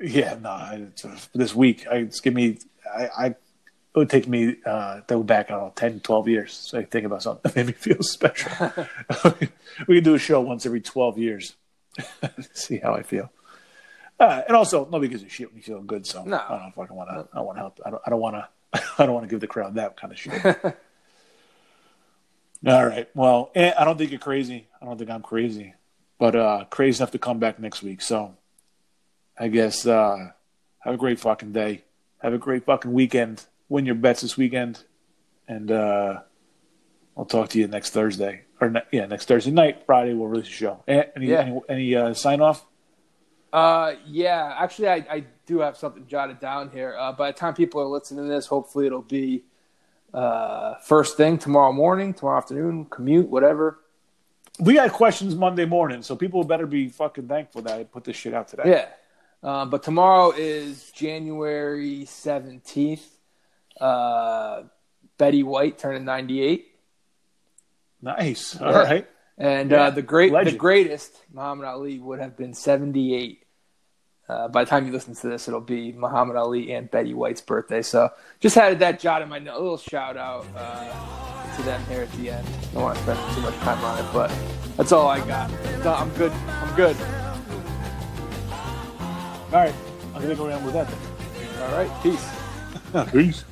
yeah, no. It's, uh, this week, I, it's give me. I, I it would take me uh, to go back, I don't know, 10, 12 years. So I think about something that made me feel special. we can do a show once every 12 years. See how I feel. Uh, and also, nobody gives a shit when you feel good. So No. I don't fucking want to. I don't want to help. I don't. I don't want to. I don't want to give the crowd that kind of shit. All right. Well, eh, I don't think you're crazy. I don't think I'm crazy, but uh, crazy enough to come back next week. So I guess uh, have a great fucking day. Have a great fucking weekend. Win your bets this weekend, and uh, I'll talk to you next Thursday or ne- yeah, next Thursday night. Friday we'll release the show. Eh, Any Yeah. any, any uh, sign off? Uh, yeah, actually, I, I do have something jotted down here. Uh, by the time people are listening to this, hopefully it'll be uh, first thing tomorrow morning, tomorrow afternoon, commute, whatever. We got questions Monday morning, so people better be fucking thankful that I put this shit out today. Yeah. Um, but tomorrow is January 17th. Uh, Betty White turning 98. Nice. All Yeah. right. And Yeah, uh, the great, the greatest Muhammad Ali would have been 78. Uh, by the time you listen to this, it'll be Muhammad Ali and Betty White's birthday. So just had that jot in my note. A little shout out uh, to them here at the end. I don't want to spend too much time on it, but that's all I got. No, I'm good. I'm good. All right. I'm gonna go around with that. Then. All right. Peace. Peace.